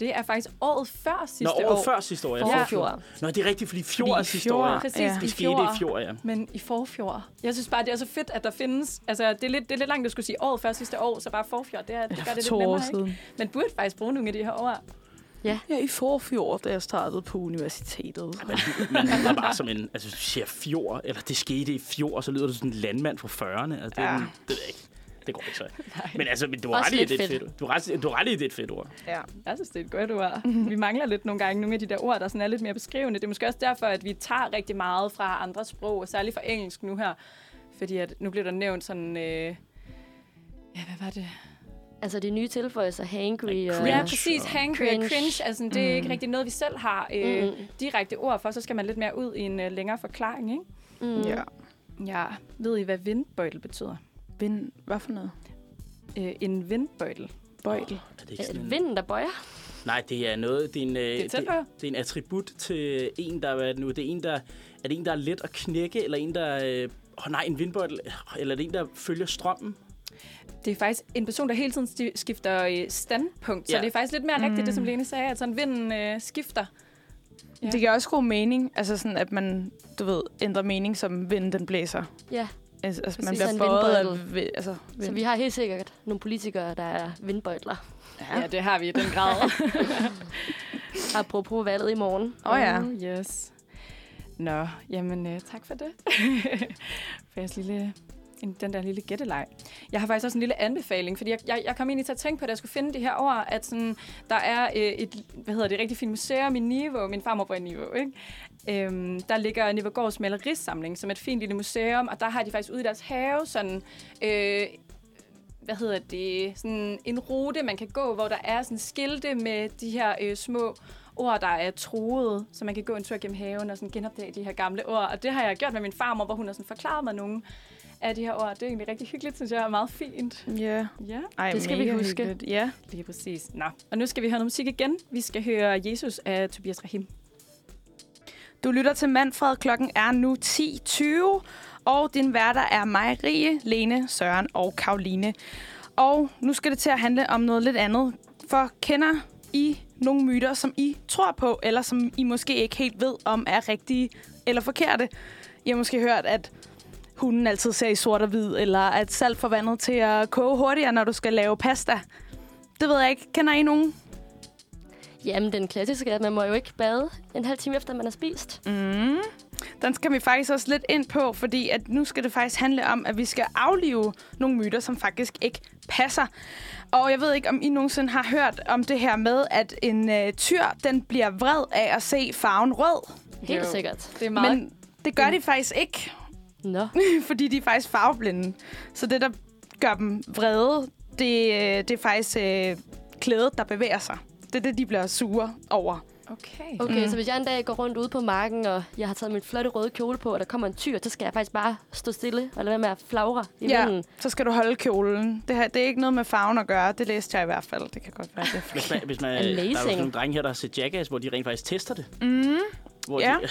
Det er faktisk året før sidste Nå, året år. før sidste år. Ja. Forfjord. Nå, det er rigtigt, fordi Fordi er sidste år. Ja. Præcis, Ja. ja. i Det fjor. i fjor, ja. Men i forfjord. Jeg synes bare, det er så fedt, at der findes... Altså, det er lidt, det er lidt langt at skulle sige året før sidste år, så bare forfjord, det, er, det gør det lidt år nemmere, ikke? Man burde faktisk bruge nogle af de her ord. Ja, i forfjord, da jeg startede på universitetet. Men man lyder bare som en, altså du siger fjord, eller det skete i fjord, så lyder du som en landmand fra 40'erne. Altså, det, er, Ja. ja. det ikke. Det går ikke så. Men altså, men du har ret i, det er et fedt. fedt. Du har ret, du har ret i, det er et fedt ord. Ja. Jeg synes, det er et godt ord. Vi mangler lidt nogle gange nogle af de der ord, der sådan er lidt mere beskrivende. Det er måske også derfor, at vi tager rigtig meget fra andre sprog, og særligt fra engelsk nu her. Fordi at nu bliver der nævnt sådan... Øh, ja, hvad var det? Altså de nye tilføjelser, hangry og... Cringe. Ja, præcis. og- Hangry Cringe. og cringe. Altså, det er ikke rigtig noget, vi selv har øh, Mm. direkte ord for. Så skal man lidt mere ud i en øh, længere forklaring, ikke? Mm. ja. Ja. Ved I, hvad vindbøjtel betyder? Vind, hvad for noget? Øh, en vindbøjtel. Bøjtel. Er det ikke Er sådan det en, vinden, der bøjer? nej, det er noget, det er en, øh, Det er tæt det, det er en attribut til en, der er det nu, det er en, der, er det en, der er let at knække, eller en, der, øh, oh, nej, en vindbøjtel, eller er det en, der følger strømmen? Det er faktisk en person, der hele tiden skifter øh, standpunkt. Så Ja. det er faktisk lidt mere rigtigt, Mm. det som Lene sagde, at sådan vinden øh, skifter. Ja. Det giver også god mening, altså sådan, at man, du ved, ændrer mening, som vinden den blæser. Ja, Altså, altså man bliver båret af vindbøjtel. vi- altså, vind. så vi har helt sikkert nogle politikere, der er vindbøjtler. Ja, det har vi i den grad. Apropos valget i morgen. Åh oh, ja. Oh, yes. Nå, jamen øh, tak for det. for jeres lille, en, den der lille gætteleg. Jeg har faktisk også en lille anbefaling, fordi jeg, jeg, jeg kom egentlig til at tænke på, at jeg skulle finde det her ord, at sådan, der er øh, et, hvad hedder det, rigtig fint museum i Niveau, min farmor bor i Niveau, ikke? Øhm, der ligger Nivegårds malerisamling, som er et fint lille museum, og der har de faktisk ude i deres have sådan... Øh, hvad hedder det, sådan en rute, man kan gå, hvor der er sådan skilte med de her øh, små ord, der er troede, så man kan gå en tur gennem haven og sådan genopdage de her gamle ord. Og det har jeg gjort med min farmor, hvor hun har sådan forklaret mig nogle af de her ord. Det er egentlig rigtig hyggeligt, synes jeg, er meget fint. Ja. Ja, Ej, Det skal vi huske. hyggeligt. Ja. lige præcis. Nå, og nu skal vi høre noget musik igen. Vi skal høre Jesus af Tobias Rahim. Du lytter til Manfred. Klokken er nu 10.20, og din værter er mig, Rie, Lene, Søren og Karoline. Og nu skal det til at handle om noget lidt andet. For kender I nogle myter, som I tror på, eller som I måske ikke helt ved, om er rigtige eller forkerte? I har måske hørt, at hunden altid ser i sort og hvid, eller at salt får vandet til at koge hurtigere, når du skal lave pasta. Det ved jeg ikke. Kender I nogen? Jamen, den klassiske er, at man må jo ikke bade en halv time efter, man har spist. Mm. Den skal vi faktisk også lidt ind på, fordi at nu skal det faktisk handle om, at vi skal aflive nogle myter, som faktisk ikke passer. Og jeg ved ikke, om I nogensinde har hørt om det her med, at en øh, tyr, den bliver vred af at se farven rød. Helt Jo. sikkert. Det er meget... Men det gør de faktisk ikke, Nå. fordi de er faktisk farveblinde. Så det, der gør dem vrede, det, øh, det er faktisk øh, klædet, der bevæger sig. Det er det, de bliver sure over. Okay. Okay, Mm. så hvis jeg en dag går rundt ude på marken, og jeg har taget min flotte røde kjole på, og der kommer en tyr, så skal jeg faktisk bare stå stille og lade være med at flagre i Ja. vinden. Så skal du holde kjolen. Det, her, det er ikke noget med farven at gøre. Det læste jeg i hvert fald. Det kan godt være det. Hvis man, hvis man, der er Amazing. nogle drenge her, der har set Jackass, hvor de rent faktisk tester det. Mm. Hvor, Ja. de,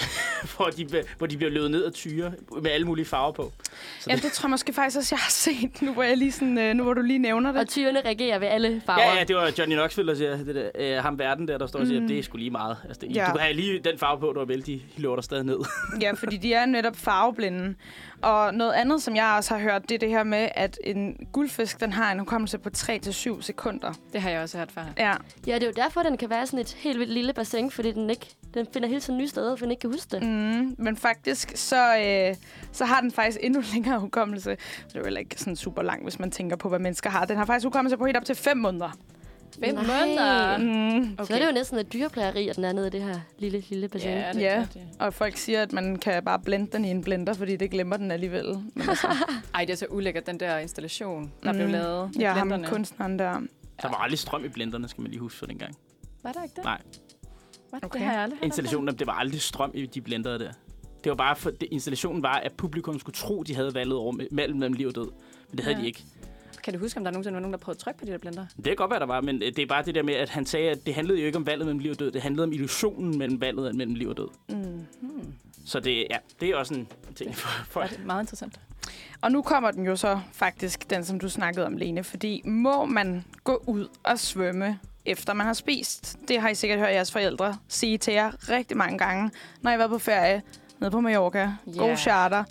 hvor, de, hvor de bliver løbet ned af tyre med alle mulige farver på. Så Ja, det, det tror jeg måske faktisk også, jeg har set, nu hvor, jeg lige sådan, øh, nu hvor du lige nævner det. Og tyrene reagerer ved alle farver. ja, ja, det var Johnny Knoxville, der siger, det der, øh, ham verden der, der står og siger, Mm. det er sgu lige meget. Altså, det, Ja. Du kan have lige den farve på, du har vel, de løber der stadig ned. Ja, fordi de er netop farveblinde. Og noget andet, som jeg også har hørt, det er det her med, at en guldfisk, den har en hukommelse på 3-7 sekunder. Det har jeg også hørt før. Ja, Ja, det er jo derfor, den kan være sådan et helt vildt lille bassin, fordi den ikke den finder hele tiden nye steder, for den ikke kan huske det. mm, men faktisk, så, øh, så har den faktisk endnu længere hukommelse. Det er jo heller ikke sådan super lang, hvis man tænker på, hvad mennesker har. Den har faktisk hukommelse på helt op til 5 måneder. Fem Nej. måneder? Mm. Okay. Så er det jo næsten et dyreplageri, at den er nede i det her lille, lille bassin. Ja, det Ja. er det. Og folk siger, at man kan bare blende den i en blender, fordi det glemmer den alligevel. Men altså, Ej, det er så ulækkert, den der installation, der Mm. blev lavet. ja, ham blenderne. kunstneren der. Der var aldrig strøm i blenderne, skal man lige huske for den gang. Var der ikke det? Nej. What? Okay. Det har jeg aldrig. Installationen, det var aldrig strøm i de blender der. Det var bare for, det, installationen var, at publikum skulle tro, de havde valget over mellem, mellem liv og død. Men det havde Ja. de ikke. Kan du huske, om der nogensinde var nogen, der prøvede at trykke på de der blender? Det kan godt være, der var, men øh, det er bare det der med, at han sagde, at det handlede jo ikke om valget mellem liv og død. Det handlede om illusionen mellem valget mellem liv og død. Mm. Hmm. Så det, ja, det er også en ting for, for det meget interessant. Og nu kommer den jo så faktisk, den som du snakkede om, Lene. Fordi må man gå ud og svømme, efter man har spist? Det har I sikkert hørt jeres forældre sige til jer rigtig mange gange, når I var på ferie nede på Mallorca. Yeah. God charter.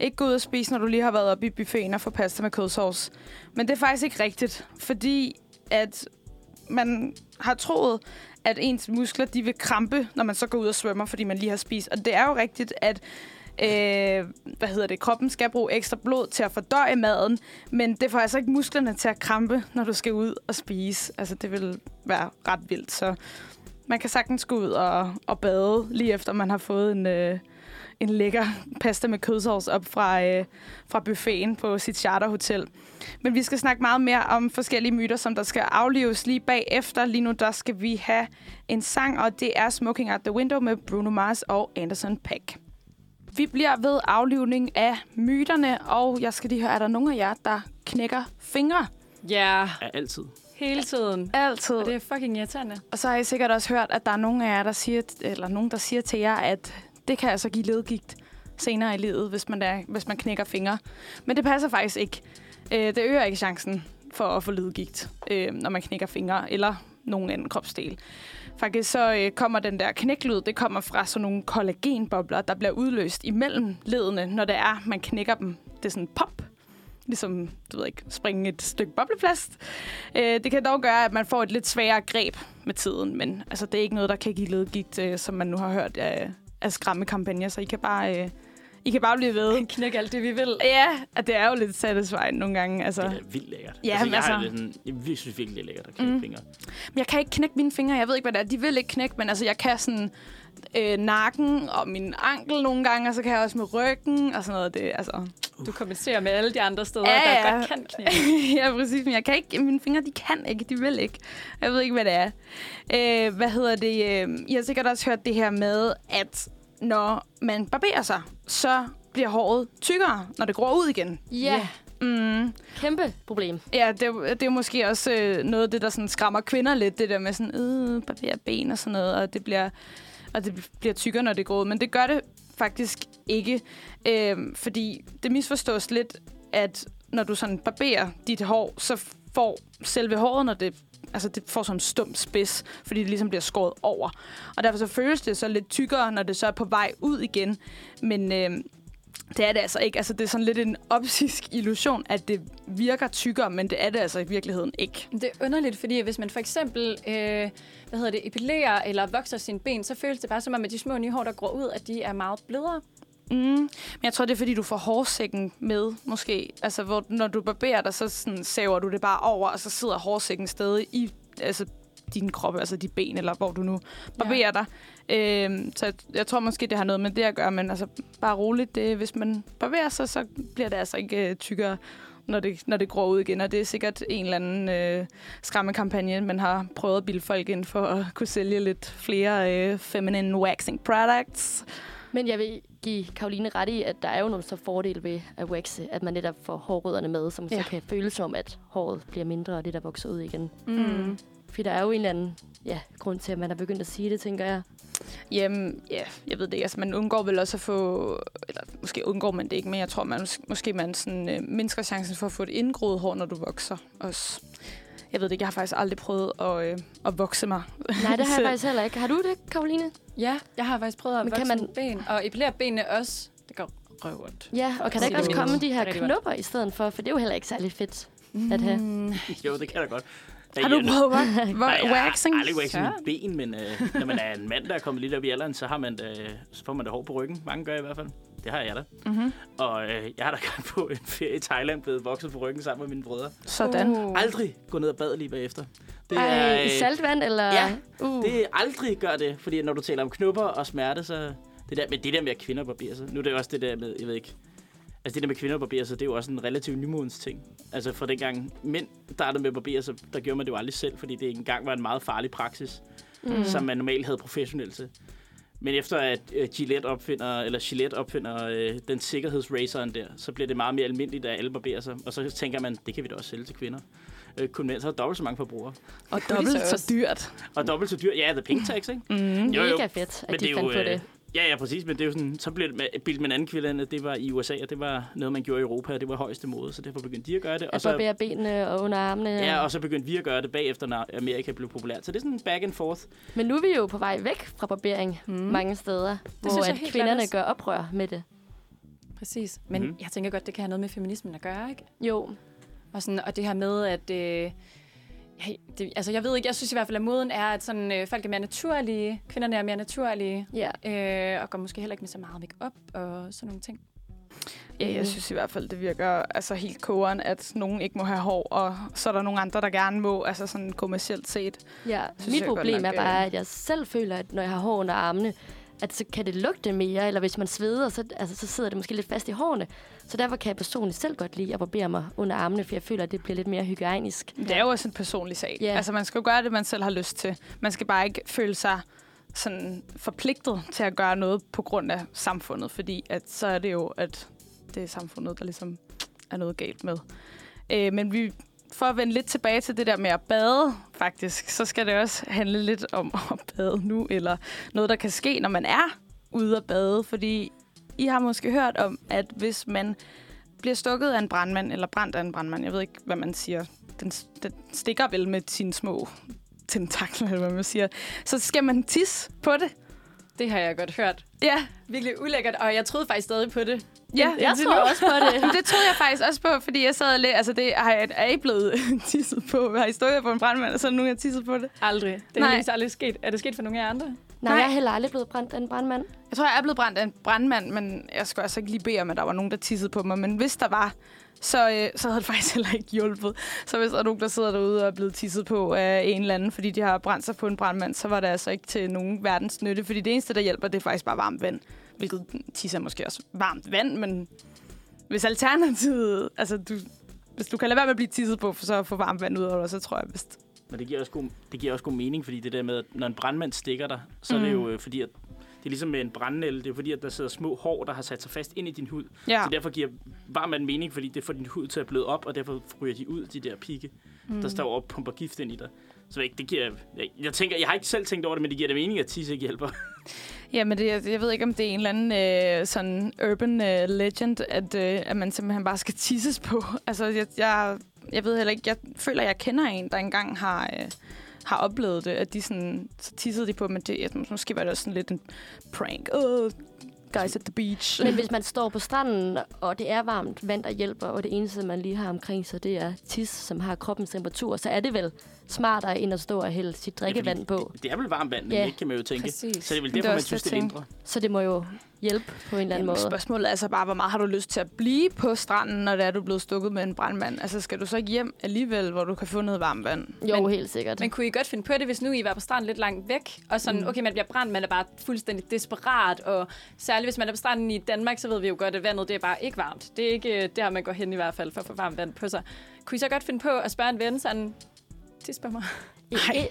Ikke gå ud og spise, når du lige har været oppe i buffeten og få pasta med kødsovs. Men det er faktisk ikke rigtigt, fordi at man har troet, at ens muskler de vil krampe, når man så går ud og svømmer, fordi man lige har spist. Og det er jo rigtigt, at øh, hvad hedder det, kroppen skal bruge ekstra blod til at fordøje maden, men det får altså ikke musklerne til at krampe, når du skal ud og spise. Altså, det vil være ret vildt, så man kan sagtens gå ud og, og bade, lige efter man har fået en, øh, en lækker pasta med kødsovs op fra, øh, fra buffeten på sit charterhotel. Men vi skal snakke meget mere om forskellige myter, som der skal aflives lige bagefter. Lige nu der skal vi have en sang, og det er Smoking Out the Window med Bruno Mars og Anderson Peck. Vi bliver ved aflivning af myterne, og jeg skal lige høre, er der nogen af jer, der knækker fingre? Ja, ja, altid. hele tiden. Altid. Og det er fucking irriterende. Og så har I sikkert også hørt, at der er nogen af jer, der siger, eller nogen, der siger til jer, at det kan altså give ledgigt senere i livet, hvis man, der, hvis man knækker fingre. Men det passer faktisk ikke. Øh, det øger ikke chancen for at få ledgigt, øh, når man knækker fingre eller nogen anden kropsdel. Faktisk så øh, kommer den der knæklyd, det kommer fra sådan nogle kollagenbobler, der bliver udløst imellem ledene, når det er, man knækker dem. Det er sådan pop, ligesom, du ved ikke, springe et stykke bobleplast. Øh, det kan dog gøre, at man får et lidt sværere greb med tiden, men altså, det er ikke noget, der kan give ledgigt, øh, som man nu har hørt af, af skræmmekampagner, så I kan bare, øh, I kan bare blive ved. Knæk alt det, vi vil. Ja, at det er jo lidt satisfying nogle gange. Altså. Det er vildt lækkert. Ja, altså, jeg, har altså- det sådan, jeg synes virkelig, det er lækkert at knække Mm. mm. fingre. Men jeg kan ikke knække mine fingre. Jeg ved ikke, hvad det er. De vil ikke knække, men altså, jeg kan sådan øh, nakken og min ankel nogle gange, og så kan jeg også med ryggen og sådan noget. Det, altså. Du kompenserer med alle de andre steder, Ja, der ja. godt kan knække. ja, præcis. Men jeg kan ikke, mine fingre, de kan ikke. De vil ikke. Jeg ved ikke, hvad det er. Øh, hvad hedder det? Øh, I har sikkert også hørt det her med, at når man barberer sig, så bliver håret tykkere, når det gror ud igen. Ja, Mm. kæmpe problem. Ja, det, er det er måske også øh, noget af det, der sådan skræmmer kvinder lidt, det der med sådan, øh, barbere ben og sådan noget, og det bliver, og det bliver tykkere, når det går ud. Men det gør det faktisk ikke, øh, fordi det misforstås lidt, at når du sådan barberer dit hår, så får selve håret, når det Altså, det får sådan en stum spids, fordi det ligesom bliver skåret over. Og derfor så føles det så lidt tykkere, når det så er på vej ud igen. Men øh, det er det altså ikke. Altså, det er sådan lidt en optisk illusion, at det virker tykkere, men det er det altså i virkeligheden ikke. Det er underligt, fordi hvis man for eksempel øh, hvad hedder det, epilerer eller vokser sine ben, så føles det bare som om, at de små nye hår, der gror ud, at de er meget blødere. Mm. Men jeg tror, det er, fordi du får hårsækken med, måske. Altså, hvor, når du barberer dig, så sådan, saver du det bare over, og så sidder hårsækken stadig i altså, din krop, altså dit ben, eller hvor du nu barberer dig. Øhm, så jeg, jeg tror måske, det har noget med det at gøre, men altså, bare roligt. Det, hvis man barberer sig, så bliver det altså ikke øh, tykkere, når det, når det gror ud igen. Og det er sikkert en eller anden øh, skræmmekampagne, man har prøvet at bilde folk ind for at kunne sælge lidt flere øh, feminine waxing products. Men jeg vil give Karoline ret i, at der er jo nogle så fordele ved at waxe, at man netop får hårrødderne med, som ja. Ja. så kan føles som, at håret bliver mindre, og det der vokser ud igen. Mm. Fordi der er jo en eller anden ja, grund til, at man har begyndt at sige det, tænker jeg. Jamen, ja, jeg ved det ikke. Altså, man undgår vel også at få... Eller måske undgår man det ikke, men jeg tror, man mås- måske man sådan, øh, mindsker chancen for at få et indgroet hår, når du vokser også. Jeg ved det ikke, jeg har faktisk aldrig prøvet at, øh, at vokse mig. Nej, det har jeg faktisk heller ikke. Har du det, Karoline? Ja, jeg har faktisk prøvet at Men vokse kan man... ben, og epilere benene også. Det går røvondt. Ja, og kan der ikke også komme de er her knopper i stedet for? For det er jo heller ikke særlig fedt at have. Mm. Jo, det kan da godt. Har du prøvet wa- Nej, jeg waxing? har aldrig Søren. mine ben, men øh, når man er en mand, der er kommet lidt op i alderen, så, har man det, så får man det hår på ryggen. Mange gør i hvert fald. Det har jeg da. Mm-hmm. Og øh, jeg har da gang på en ferie i Thailand blevet vokset på ryggen sammen med mine brødre. Sådan. Uh. Aldrig gå ned og bade lige bagefter. Det Ej, øh, i saltvand, eller? ja, uh. Det er aldrig gør det, fordi når du taler om knupper og smerte, så... Det der, men det der med, at kvinder barberer sig, nu er det også det der med, jeg ved ikke... Altså det der med kvinder barberer sig, det er jo også en relativt nymodens ting. Altså fra dengang mænd startede med at barbere sig, der gjorde man det jo aldrig selv, fordi det engang var en meget farlig praksis, mm. som man normalt havde professionelt til. Men efter at uh, Gillette opfinder, eller Gillette opfinder uh, den sikkerhedsraceren der, så bliver det meget mere almindeligt, at alle barberer sig. Og så tænker man, det kan vi da også sælge til kvinder. Uh, kun mænd så der dobbelt så mange forbrugere. Og dobbelt så dyrt. Og dobbelt så dyrt. Ja, the pink tax, ikke? Mm. Jo, jo. Mega fedt, Men at det de er fandt jo, på det. Ja, ja, præcis. Men det er jo sådan, så blev det med, man anden kvinde, det var i USA, og det var noget, man gjorde i Europa, og det var højeste mode, så derfor begyndte de at gøre det. Og At så, barbere benene og under armene. ja, og så begyndte vi at gøre det bagefter, når Amerika blev populært. Så det er sådan back and forth. Men nu er vi jo på vej væk fra barbering Mm. mange steder, hvor synes jeg at helt kvinderne klart gør oprør med det. Præcis. Men mm. jeg tænker godt, det kan have noget med feminismen at gøre, ikke? Jo, Og, sådan, og det her med, at... Øh, hey, det, altså, jeg ved ikke, jeg synes i hvert fald, at moden er, at sådan, øh, folk er mere naturlige. Kvinderne er mere naturlige. ja. Øh, og går måske heller ikke med så meget make-up og sådan nogle ting. Ja, jeg synes i hvert fald, det virker altså helt kogeren, at nogen ikke må have hår, og så er der nogle andre, der gerne må, altså sådan kommercielt set. ja. Synes Mit problem nok, er bare, øh, at jeg selv føler, at når jeg har hår under armene, at så kan det lugte mere, eller hvis man sveder, så, altså, så sidder det måske lidt fast i hårene. Så derfor kan jeg personligt selv godt lide at barbere mig under armene, for jeg føler, at det bliver lidt mere hygiejnisk. Det er jo også en personlig sag. Ja. Altså, man skal jo gøre det, man selv har lyst til. Man skal bare ikke føle sig sådan forpligtet til at gøre noget på grund af samfundet, fordi at så er det jo, at det er samfundet, der ligesom er noget galt med. Øh, men vi, for at vende lidt tilbage til det der med at bade, faktisk, så skal det også handle lidt om at bade nu, eller noget, der kan ske, når man er ude at bade, fordi I har måske hørt om, at hvis man bliver stukket af en brandmand, eller brændt af en brandmand, jeg ved ikke, hvad man siger, den, den stikker vel med sine små tentakler, eller hvad man siger, så skal man tisse på det. Det har jeg godt hørt. Ja, Virkelig ulækkert, og jeg troede faktisk stadig på det. ja. Jeg tror nu. også på det. Det troede jeg faktisk også på, fordi jeg sad og læ- altså det har jeg, er I blevet tisset på? Har I stået på en brandmand, og så er nogen, der har tisset på det? Aldrig. Det er heldigvis aldrig sket. Er det sket for nogle af jer andre? Nej, Nej. jeg er heller aldrig blevet brændt af en brandmand. Jeg tror, jeg er blevet brændt af en brandmand, men jeg skulle altså ikke lige bede om, at der var nogen, der tissede på mig. Men hvis der var, så, øh, så havde det faktisk heller ikke hjulpet. Så hvis der er nogen, der sidder derude og er blevet tisset på af en eller anden, fordi de har brændt sig på en brandmand, så var det altså ikke til nogen verdens nytte. Fordi det eneste, der hjælper, det er faktisk bare varmt vand. Hvilket tisser er måske også varmt vand, men hvis alternativet... Altså, du, hvis du kan lade være med at blive tisset på, for så at få varmt vand ud af dig, så tror jeg vist... Men det giver, også god, det giver også god mening, fordi det der med, at når en brandmand stikker dig, så mm. er det Mm. jo øh, fordi, at det er ligesom med en brændnæld, det er fordi, at der sidder små hår, der har sat sig fast ind i din hud. Ja. Så derfor giver varm vand mening, fordi det får din hud til at bløde op, og derfor ryger de ud, de der pigge, mm. der står og pumper gift ind i dig. Så ikke, det giver, jeg, jeg, tænker, jeg har ikke selv tænkt over det, men det giver da mening, at tisse ikke hjælper. Ja, men det, jeg, jeg ved ikke, om det er en eller anden øh, sådan urban øh, legend, at, øh, at man simpelthen bare skal tisses på. Altså, jeg, jeg, jeg ved heller ikke, jeg føler, jeg kender en, der engang har, øh, har oplevet det, at de sådan, så tissede de på, men det, jeg, måske var det også sådan lidt en prank. Oh, guys at the beach. Men hvis man står på stranden, og det er varmt vand, der hjælper, og det eneste, man lige har omkring sig, det er tis, som har kroppens temperatur, så er det vel smartere, end at stå og hælde sit drikkevand på. Det er vel varmt vand, men Ja, ikke kan man jo tænke. præcis. Så det er vel Men det derfor, man synes, det, er mindre. Så det må jo hjælpe på en eller anden Jamen, måde. spørgsmålet er altså bare, hvor meget har du lyst til at blive på stranden, når det er, du er blevet stukket med en brandmand? Altså, skal du så ikke hjem alligevel, hvor du kan få noget varmt vand? Jo, Men- helt sikkert. Men kunne I godt finde på det, hvis nu I var på stranden lidt langt væk, og sådan, Mm. okay, man bliver brændt, man er bare fuldstændig desperat, og særligt hvis man er på stranden i Danmark, så ved vi jo godt, at vandet det er bare ikke varmt. Det er ikke øh, der, man går hen i hvert fald for at få varmt vand på sig. Kunne I så godt finde på at spørge en ven sådan, tis på mig? Nej.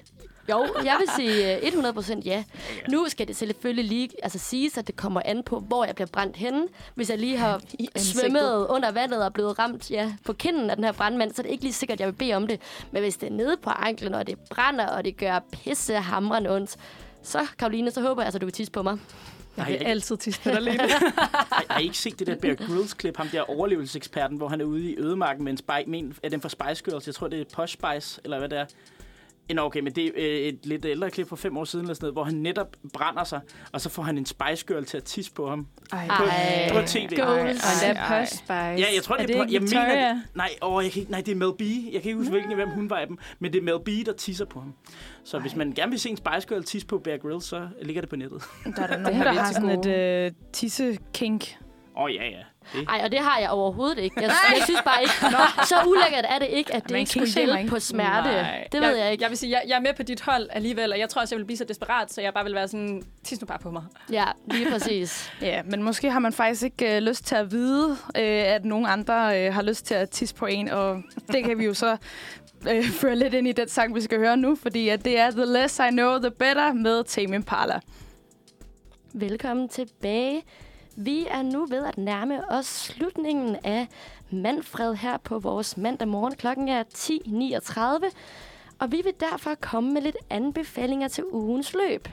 Jo, jeg vil sige øh, 100% ja. Nu skal det selvfølgelig lige altså, siges, at det kommer an på, hvor jeg bliver brændt henne. Hvis jeg lige har I svømmet under vandet og blevet ramt ja, på kinden af den her brandmand, så er det ikke lige sikkert, at jeg vil bede om det. Men hvis det er nede på anklen, og det brænder, og det gør pisse hamrende ondt, så, Karoline, så håber jeg, at du vil tisse på mig. Jeg vil altid tisse på dig, Lene. Har, I ikke set det der Bear Grylls-klip, ham der overlevelseseksperten, hvor han er ude i ødemarken med en spike, med en, er den fra Spice Girls? Jeg tror, det er Posh Spice, eller hvad det er. Nå, okay, men det er øh, et lidt ældre klip fra fem år siden, eller sådan noget, hvor han netop brænder sig, og så får han en Spice Girl til at tisse på ham. Ej, På, Ej. på tv. Ej, ej. Posh Spice. Ja, jeg tror, det er, det på, ikke jeg Victoria? mener, det, nej, åh, jeg kan ikke, nej, det er Mel B. Jeg kan ikke huske, hvilken, hvem hun var af dem, men det er Mel B, der tisser på ham. Så hvis man gerne vil se en Spice Girl tisse på Bear Grylls, så ligger det på nettet. Der er der nogen, har der har til sådan gode. et øh, tisse-kink. Åh, oh, ja, ja. Det. Ej, og det har jeg overhovedet ikke. Jeg, jeg synes bare ikke, så ulækkert er det ikke, at det Man ikke skulle hjælpe ikke. på smerte. Nej. Det ved jeg ikke. Jeg vil sige, jeg, jeg er med på dit hold alligevel, og jeg tror også, jeg vil blive så desperat, så jeg bare vil være sådan, tis nu bare på mig. Ja, lige præcis. Ja, men måske har man faktisk ikke øh, lyst til at vide, øh, at nogen andre øh, har lyst til at tisse på en, og det kan vi jo så øh, føre lidt ind i den sang, vi skal høre nu, fordi at det er The Less I Know, The Better med Tame Impala. Velkommen tilbage. Vi er nu ved at nærme os slutningen af Manfred her på vores mandag morgen. Klokken er 10.39, og vi vil derfor komme med lidt anbefalinger til ugens løb.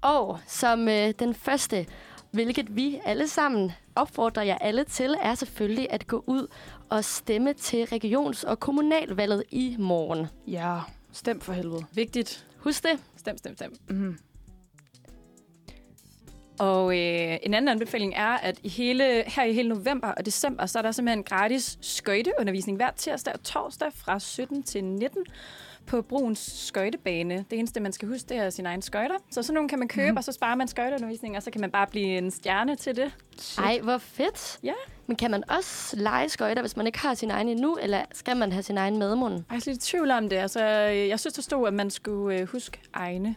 Og som øh, den første, hvilket vi alle sammen opfordrer jer alle til, er selvfølgelig at gå ud og stemme til regions- og kommunalvalget i morgen. Ja, stem for helvede. Vigtigt. Husk det. Stem, stem, stem. Mm. Og øh, en anden anbefaling er, at i hele, her i hele november og december, så er der simpelthen gratis skøjteundervisning hver tirsdag og torsdag fra 17 til 19 på Bruns skøjtebane. Det eneste, man skal huske, det er sine egne skøjter. Så sådan nogle kan man købe, mm. og så sparer man skøjteundervisning, og så kan man bare blive en stjerne til det. Ej, hvor fedt. Ja. Men kan man også lege skøjter, hvis man ikke har sin egen endnu, eller skal man have sin egen medmund? Jeg er lidt i tvivl om det. Altså, øh, jeg synes, der stod, at man skulle øh, huske egne.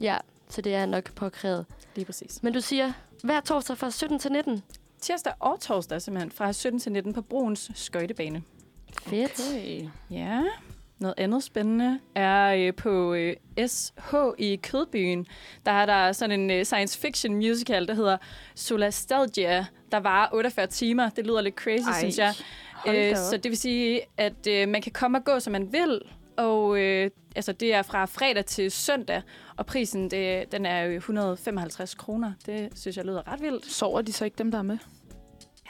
Ja, så det er nok påkrævet. Lige præcis. Men du siger, hver torsdag fra 17 til 19? Tirsdag og torsdag simpelthen fra 17 til 19 på Bruns skøjtebane. Fedt. Okay. Ja. Noget andet spændende er øh, på øh, SH i Kødbyen. Der er der sådan en øh, science fiction musical, der hedder Solastalgia, der varer 48 timer. Det lyder lidt crazy, Ej, synes jeg. Øh, så det vil sige, at øh, man kan komme og gå, som man vil. Og øh, altså, det er fra fredag til søndag, og prisen det, den er jo 155 kroner. Det synes jeg lyder ret vildt. Sover de så ikke dem, der er med?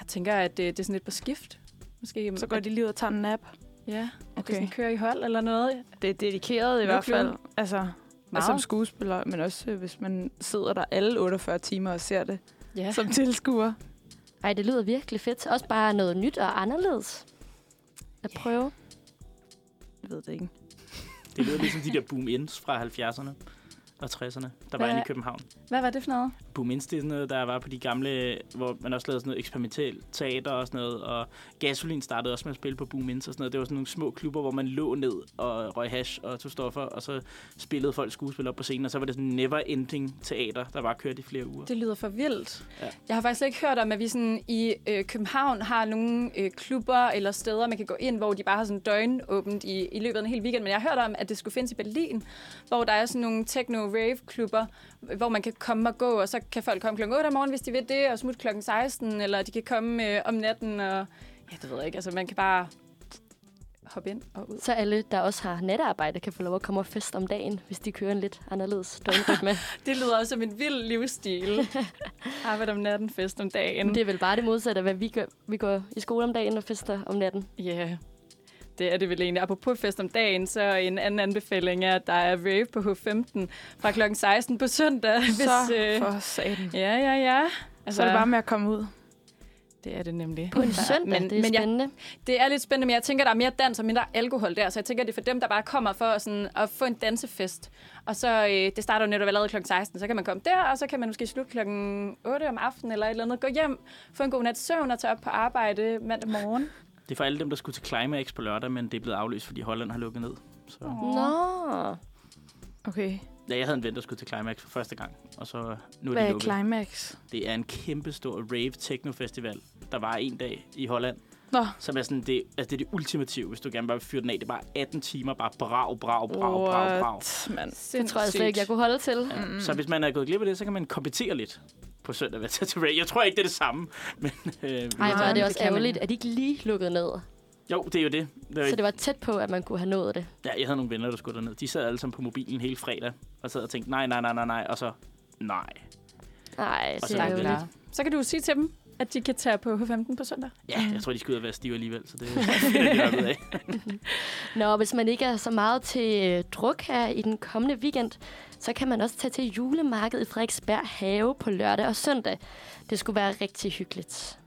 Jeg tænker, at det, det er sådan lidt på skift. Måske, Så går de lige ud og tager en nap. Ja, at okay. det sådan kører i hold eller noget. Det er dedikeret i hvert fald. Altså, Meget. altså som skuespiller, men også øh, hvis man sidder der alle 48 timer og ser det Ja. som tilskuer. Ej, det lyder virkelig fedt. Også bare noget nyt og anderledes. At prøve. Jeg ved det ikke. Det lyder ligesom de der boom-ins fra 70'erne og 60'erne, der var Hvad- inde i København. Hvad var det for noget? Boom-ins, det er sådan noget, der var på de gamle, hvor man også lavede sådan noget eksperimentelt teater og sådan noget, og Gasolin startede også med at spille på Boom-ins og sådan noget. Det var sådan nogle små klubber, hvor man lå ned og røg hash og tog stoffer, og så spillede folk skuespil op på scenen, og så var det sådan en never-ending teater, der var kørt i flere uger. Det lyder for vildt. Ja. Jeg har faktisk ikke hørt om, at vi sådan i øh, København har nogle øh, klubber eller steder, man kan gå ind, hvor de bare har sådan døgnåbent i, i løbet af en hel weekend. Men jeg har hørt om, at det skulle findes i Berlin, hvor der er sådan nogle techno-rave-klubber, hvor man kan komme og gå, og så kan folk komme klokken 8 om morgenen, hvis de vil det, og smutte klokken 16, eller de kan komme øh, om natten, og ja, det ved jeg ikke. Altså, man kan bare hoppe ind og ud. Så alle, der også har natarbejde, kan få lov at komme og fest om dagen, hvis de kører en lidt anderledes døgnrytme. Det lyder også som en vild livsstil. Arbejde om natten, fest om dagen. Det er vel bare det modsatte af, hvad vi gør. Vi går i skole om dagen og fester om natten. Ja, yeah. Det er det vel egentlig. Apropos fest om dagen, så en anden anbefaling er, at der er rave på H15 fra kl. 16 på søndag. Så øh, for satan. Ja, ja, ja. Altså, så er det bare med at komme ud. Det er det nemlig. På en søndag, Men, det er men jeg, spændende. det er lidt spændende, men jeg tænker, der er mere dans og mindre alkohol der, så jeg tænker, det er for dem, der bare kommer for sådan, at få en dansefest. Og så, øh, det starter jo netop allerede kl. 16, så kan man komme der, og så kan man måske slutte klokken 8 om aftenen eller et eller andet. Gå hjem, få en god nat søvn og tage op på arbejde mandag morgen. Det er for alle dem, der skulle til Climax på lørdag, men det er blevet aflyst, fordi Holland har lukket ned. Så. Nå. Okay. Ja, jeg havde en ven, der skulle til Climax for første gang, og så nu er Hvad de er lukket. Climax? Det er en kæmpe stor rave techno festival, der var en dag i Holland. Nå. Som er sådan, det, altså det er det ultimative, hvis du gerne bare vil fyre den af. Det er bare 18 timer, bare brav, brav, brav, brav, brav. Mand? Det tror jeg slet ikke, jeg kunne holde til. Ja. Mm. Så hvis man er gået glip af det, så kan man kompetere lidt på søndag ved at tage til rave. Jeg tror ikke, det er det samme, men... Øh, Ej, hvor er det også ærgerligt, at de ikke lige lukkede ned. jo, det er jo det. det er Så det var tæt på, at man kunne have nået det. Ja, jeg havde nogle venner, der skulle derned. De sad alle sammen på mobilen hele fredag, og sad og tænkte, nej, nej, nej, nej, nej, og så, nej. Nej, så er er der. Så kan du sige til dem, at de kan tage på H15 på søndag. Ja, jeg tror, de skal ud og være stive alligevel, så det finder de nok ud af. Nå, hvis man ikke er så meget til øh, druk her i den kommende weekend, så kan man også tage til julemarkedet i Frederiksberg Have på lørdag og søndag. Det skulle være rigtig hyggeligt.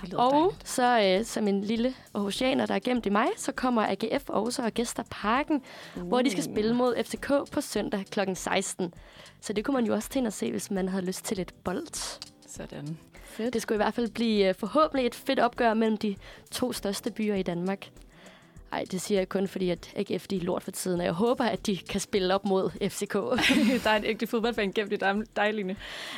Det Og dejligt. så øh, som en lille Aarhusianer, der er gemt i mig, så kommer AGF også og gæster Parken, uh. hvor de skal spille mod FCK på søndag kl. 16. Så det kunne man jo også til at se, hvis man havde lyst til lidt bold. Sådan. Fedt. Det skulle i hvert fald blive øh, forhåbentlig et fedt opgør mellem de to største byer i Danmark. Ej, det siger jeg kun fordi, at AGF de er lort for tiden, og jeg håber, at de kan spille op mod FCK. der er en ægte fodboldfan gemt i dig, Line.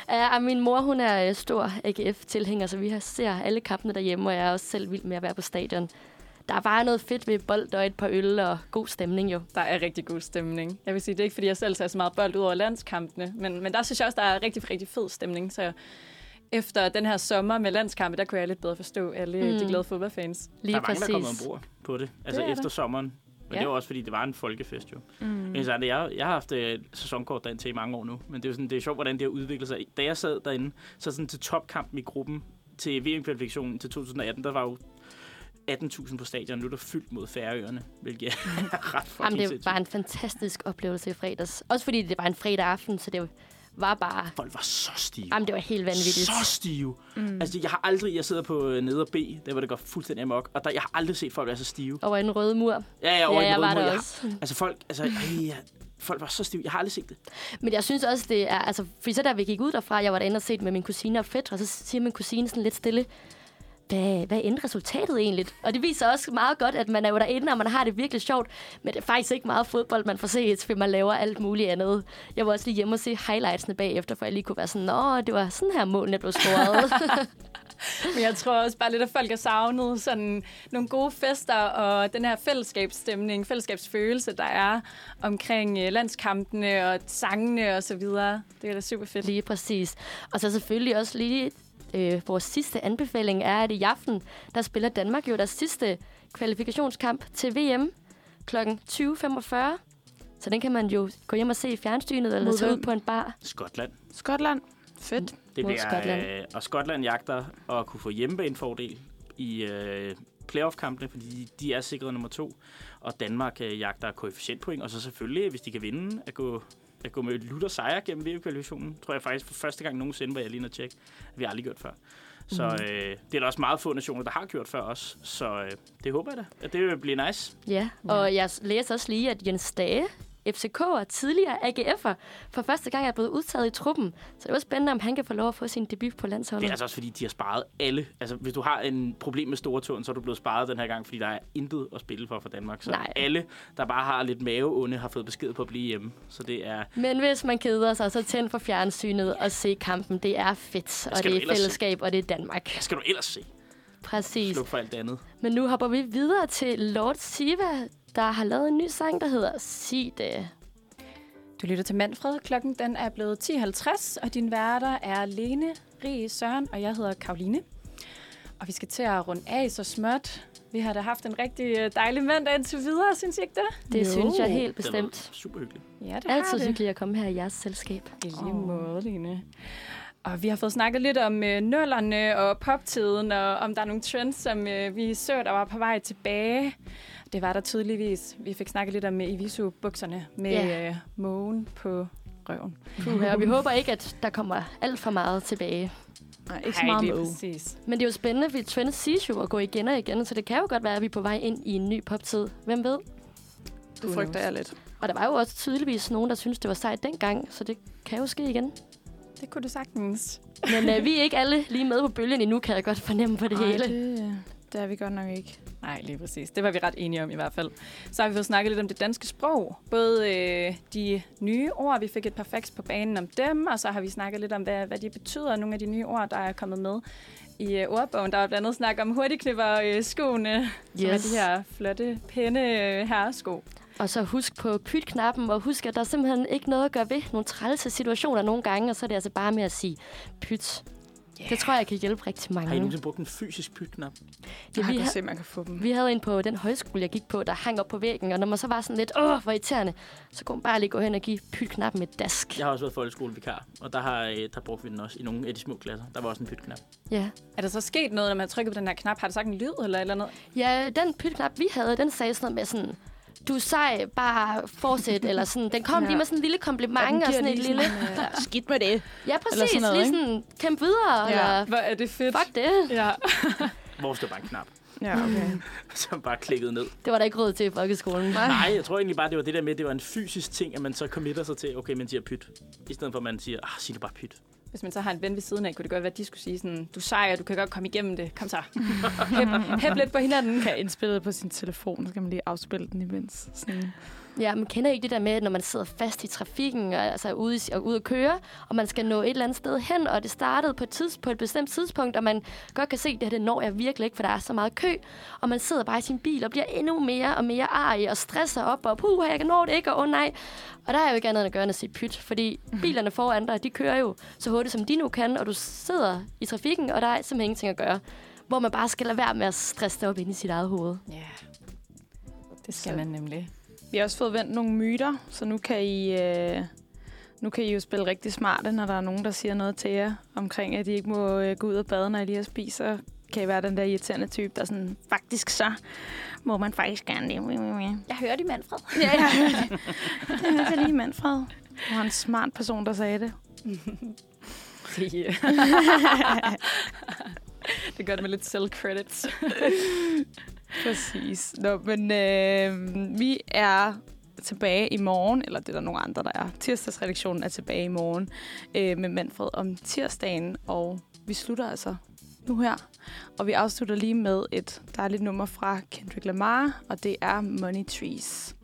ja, min mor, hun er øh, stor AGF-tilhænger, så vi har- ser alle kampene derhjemme, og jeg er også selv vild med at være på stadion. Der er bare noget fedt ved bold og et par øl og god stemning jo. Der er rigtig god stemning. Jeg vil sige, det er ikke, fordi jeg selv tager så meget bold ud over landskampene, men, men der synes jeg også, der er rigtig, rigtig fed stemning. Så efter den her sommer med landskampe, der kunne jeg lidt bedre forstå alle mm. Mm. de glade fodboldfans. Lige der er mange, præcis. der er kommet ombord på det. Altså Det er efter der. sommeren. Men Ja. det var også, fordi det var en folkefest jo. Mm. Mm. Jeg, jeg har haft øh, sæsonkort derind til i mange år nu, men det er, jo sådan, det er sjovt, hvordan det har udviklet sig. Da jeg sad derinde, så sådan til topkampen i gruppen til VM-kvalifikationen til 2018, der var jo 18.000 på stadion. Nu er der fyldt mod Færøerne, hvilket er ret fucking Jamen, det sindssygt. var en fantastisk oplevelse i fredags. Også fordi det var en fredag aften, så det var bare... Folk var så stive. Jamen, det var helt vanvittigt. Så stive. Mm. Altså, jeg har aldrig... Jeg sidder på øh, neder B, der hvor det går fuldstændig amok, og der, jeg har aldrig set folk være så stive. Over en røde mur. Ja, ja, over ja, røde var mur. der Jeg også. Har, altså, folk... Altså, ej, folk var så stive. Jeg har aldrig set det. Men jeg synes også, det er... Altså, fordi så da vi gik ud derfra, jeg var derinde og set med min kusine og fætter, og så siger min kusine sådan lidt stille, hvad, hvad endte resultatet egentlig? Og det viser også meget godt, at man er jo derinde, og man har det virkelig sjovt. Men det er faktisk ikke meget fodbold, man får set, fordi man laver alt muligt andet. Jeg var også lige hjemme og se highlightsene bagefter, for jeg lige kunne være sådan, nå, det var sådan her målene blev scoret. Men jeg tror også bare lidt, at folk har savnet sådan nogle gode fester og den her fællesskabsstemning, fællesskabsfølelse, der er omkring øh, landskampene og sangene og så videre. Det er da super fedt. Lige præcis. Og så selvfølgelig også lige øh, vores sidste anbefaling er, at i aften, der spiller Danmark jo deres sidste kvalifikationskamp til VM kl. 20.45. Så den kan man jo gå hjem og se i fjernsynet, eller Mod tage ud på en bar. Skotland. Skotland. Fedt. Det bliver, Skotland. Øh, og Skotland jagter at kunne få hjemmebanefordel i øh, playoff-kampene, fordi de er sikret nummer to. Og Danmark øh, jagter koefficientpoint, og så selvfølgelig, hvis de kan vinde, at gå, at gå med lutter sejr gennem VM-kvalifikationen. Tror jeg faktisk for første gang nogensinde, hvor jeg lige at tjekke. at Vi har aldrig gjort før. Så Mhm. øh, det er der også meget få nationer, der har gjort før os. Så øh, det håber jeg da, at det vil blive nice. Ja, og jeg læser også lige, at Jens Dage, FCK og tidligere AGF'er, for første gang er blevet udtaget i truppen. Så det var spændende, om han kan få lov at få sin debut på Det landsholdet. er altså også, fordi de har sparet alle. Altså, hvis du har en problem med store tåen, så er du blevet sparet den her gang, fordi der er intet at spille for for Danmark. Så Nej. alle, der bare har lidt maveonde, har fået besked på at blive hjemme. Så det er... Men hvis man keder sig, så tænd for fjernsynet og se kampen. Det er fedt, og det er ellers se? fællesskab, og det er Danmark. Hvad skal du ellers se? Præcis. Sluk for alt det andet. Men nu hopper vi videre til Lord Siva, der har lavet en ny sang, der hedder Sig det. Du lytter til Manfred. Klokken den er blevet 10.50, og din værter er Lene, Rie, Søren, og jeg hedder Karoline. Og vi skal til at runde af så småt. Vi har da haft en rigtig øh, dejlig mandag indtil videre, synes I ikke det? Det Jo. synes jeg helt Det bestemt. super hyggeligt. Ja, det Altid har det. hyggeligt at komme her i jeres selskab. I lige måde, Line. Og vi har fået snakket lidt om øh, nullerne og poptiden, og om der er nogle trends, som øh, vi så, der var på vej tilbage. Det var der tydeligvis. Vi fik snakket lidt om Iviso-bukserne med Ja. øh, mågen på røven. Puha, og vi håber ikke, at der kommer alt for meget tilbage. Nej, ikke så meget med. præcis. Men det er jo spændende, fordi trends siges jo at gå igen og igen, så det kan jo godt være, at vi er på vej ind i en ny poptid. Hvem ved? Det frygter jeg lidt. Og der var jo også tydeligvis nogen, der synes det var sejt dengang, så det kan jo ske igen. Det kunne du sagtens. Men øh, vi er ikke alle lige med på bølgen endnu, kan jeg godt fornemme på det Ej, hele. det, det er vi godt nok ikke. Nej, lige præcis. Det var vi ret enige om i hvert fald. Så har vi fået snakket lidt om det danske sprog. Både øh, de nye ord, vi fik et par facts på banen om dem, og så har vi snakket lidt om, hvad, hvad de betyder, nogle af de nye ord, der er kommet med i øh, ordbogen. Der var blandt andet snak om hurtigknipper øh, skoene, yes. som er de her flotte, pæne øh, herresko. Og så husk på pyt-knappen, og husk, at der er simpelthen ikke noget at gøre ved nogle trælse situationer nogle gange, og så er det altså bare med at sige pyt. Yeah. Det tror jeg kan hjælpe rigtig mange. Har I nogensinde brugt en fysisk pytknap? Ja, Jeg vi, kan ha- se, man kan få dem. vi havde en på den højskole, jeg gik på, der hang op på væggen, og når man så var sådan lidt, åh, hvor irriterende, så kunne man bare lige gå hen og give pyt-knappen et dask. Jeg har også været folkeskolevikar, og der, har, øh, der brugte vi den også i nogle af de små klasser. Der var også en pytknap. Ja. Er der så sket noget, når man trykker på den her knap? Har det sagt en lyd eller eller andet? ja, den pyt-knap, vi havde, den sagde sådan noget med sådan, du er sej, bare fortsæt, eller sådan. Den kom Ja. lige med sådan en lille kompliment og sådan et lille... Uh, skidt med det. Ja, præcis. Eller sådan noget, lige sådan, kæmp videre, Ja. eller Hvor er det fedt. fuck det. Ja. Hvor stod bare en knap, Ja, okay. som bare klikkede ned. Det var der ikke råd til i folkeskolen. Nej. Nej, jeg tror egentlig bare, det var det der med, at det var en fysisk ting, at man så committer sig til, okay, man siger pyt. I stedet for, at man siger, ah, sig det bare pyt. Hvis man så har en ven ved siden af, kunne det godt være, at de skulle sige sådan, du sejrer, du kan godt komme igennem det, kom så. hæb, hæb lidt på hinanden. Kan indspille på sin telefon, så kan man lige afspille den imens. Sådan. Ja, man kender ikke det der med, når man sidder fast i trafikken og altså ude, og ude at køre, og man skal nå et eller andet sted hen, og det startede på et, tids, på et bestemt tidspunkt, og man godt kan se, at det her det når jeg virkelig ikke, for der er så meget kø, og man sidder bare i sin bil og bliver endnu mere og mere arg og stresser op, og puh, jeg kan nå det ikke, og åh oh, nej. Og der er jo ikke andet end at gøre end at sige pyt, fordi bilerne foran dig, de kører jo så hurtigt, som de nu kan, og du sidder i trafikken, og der er simpelthen ingenting at gøre. Hvor man bare skal lade være med at stresse det op ind i sit eget hoved. Ja, yeah. det skal man nemlig. Vi har også fået vendt nogle myter, så nu kan I... Øh nu kan I jo spille rigtig smarte, når der er nogen, der siger noget til jer omkring, at I ikke må øh, gå ud og bade, når I lige har spist. Så kan I være den der irriterende type, der er sådan, faktisk så må man faktisk gerne det. Jeg hørte i Manfred. ja, jeg hørte det. Det hørte jeg lige Manfred. Det var en smart person, der sagde det. det gør det med lidt self-credits. Præcis. Nå, men øh, vi er tilbage i morgen, eller det er der nogle andre, der er. Tirsdagsredaktionen er tilbage i morgen øh, med Manfred om tirsdagen, og vi slutter altså nu her. Og vi afslutter lige med et dejligt nummer fra Kendrick Lamar, og det er Money Trees.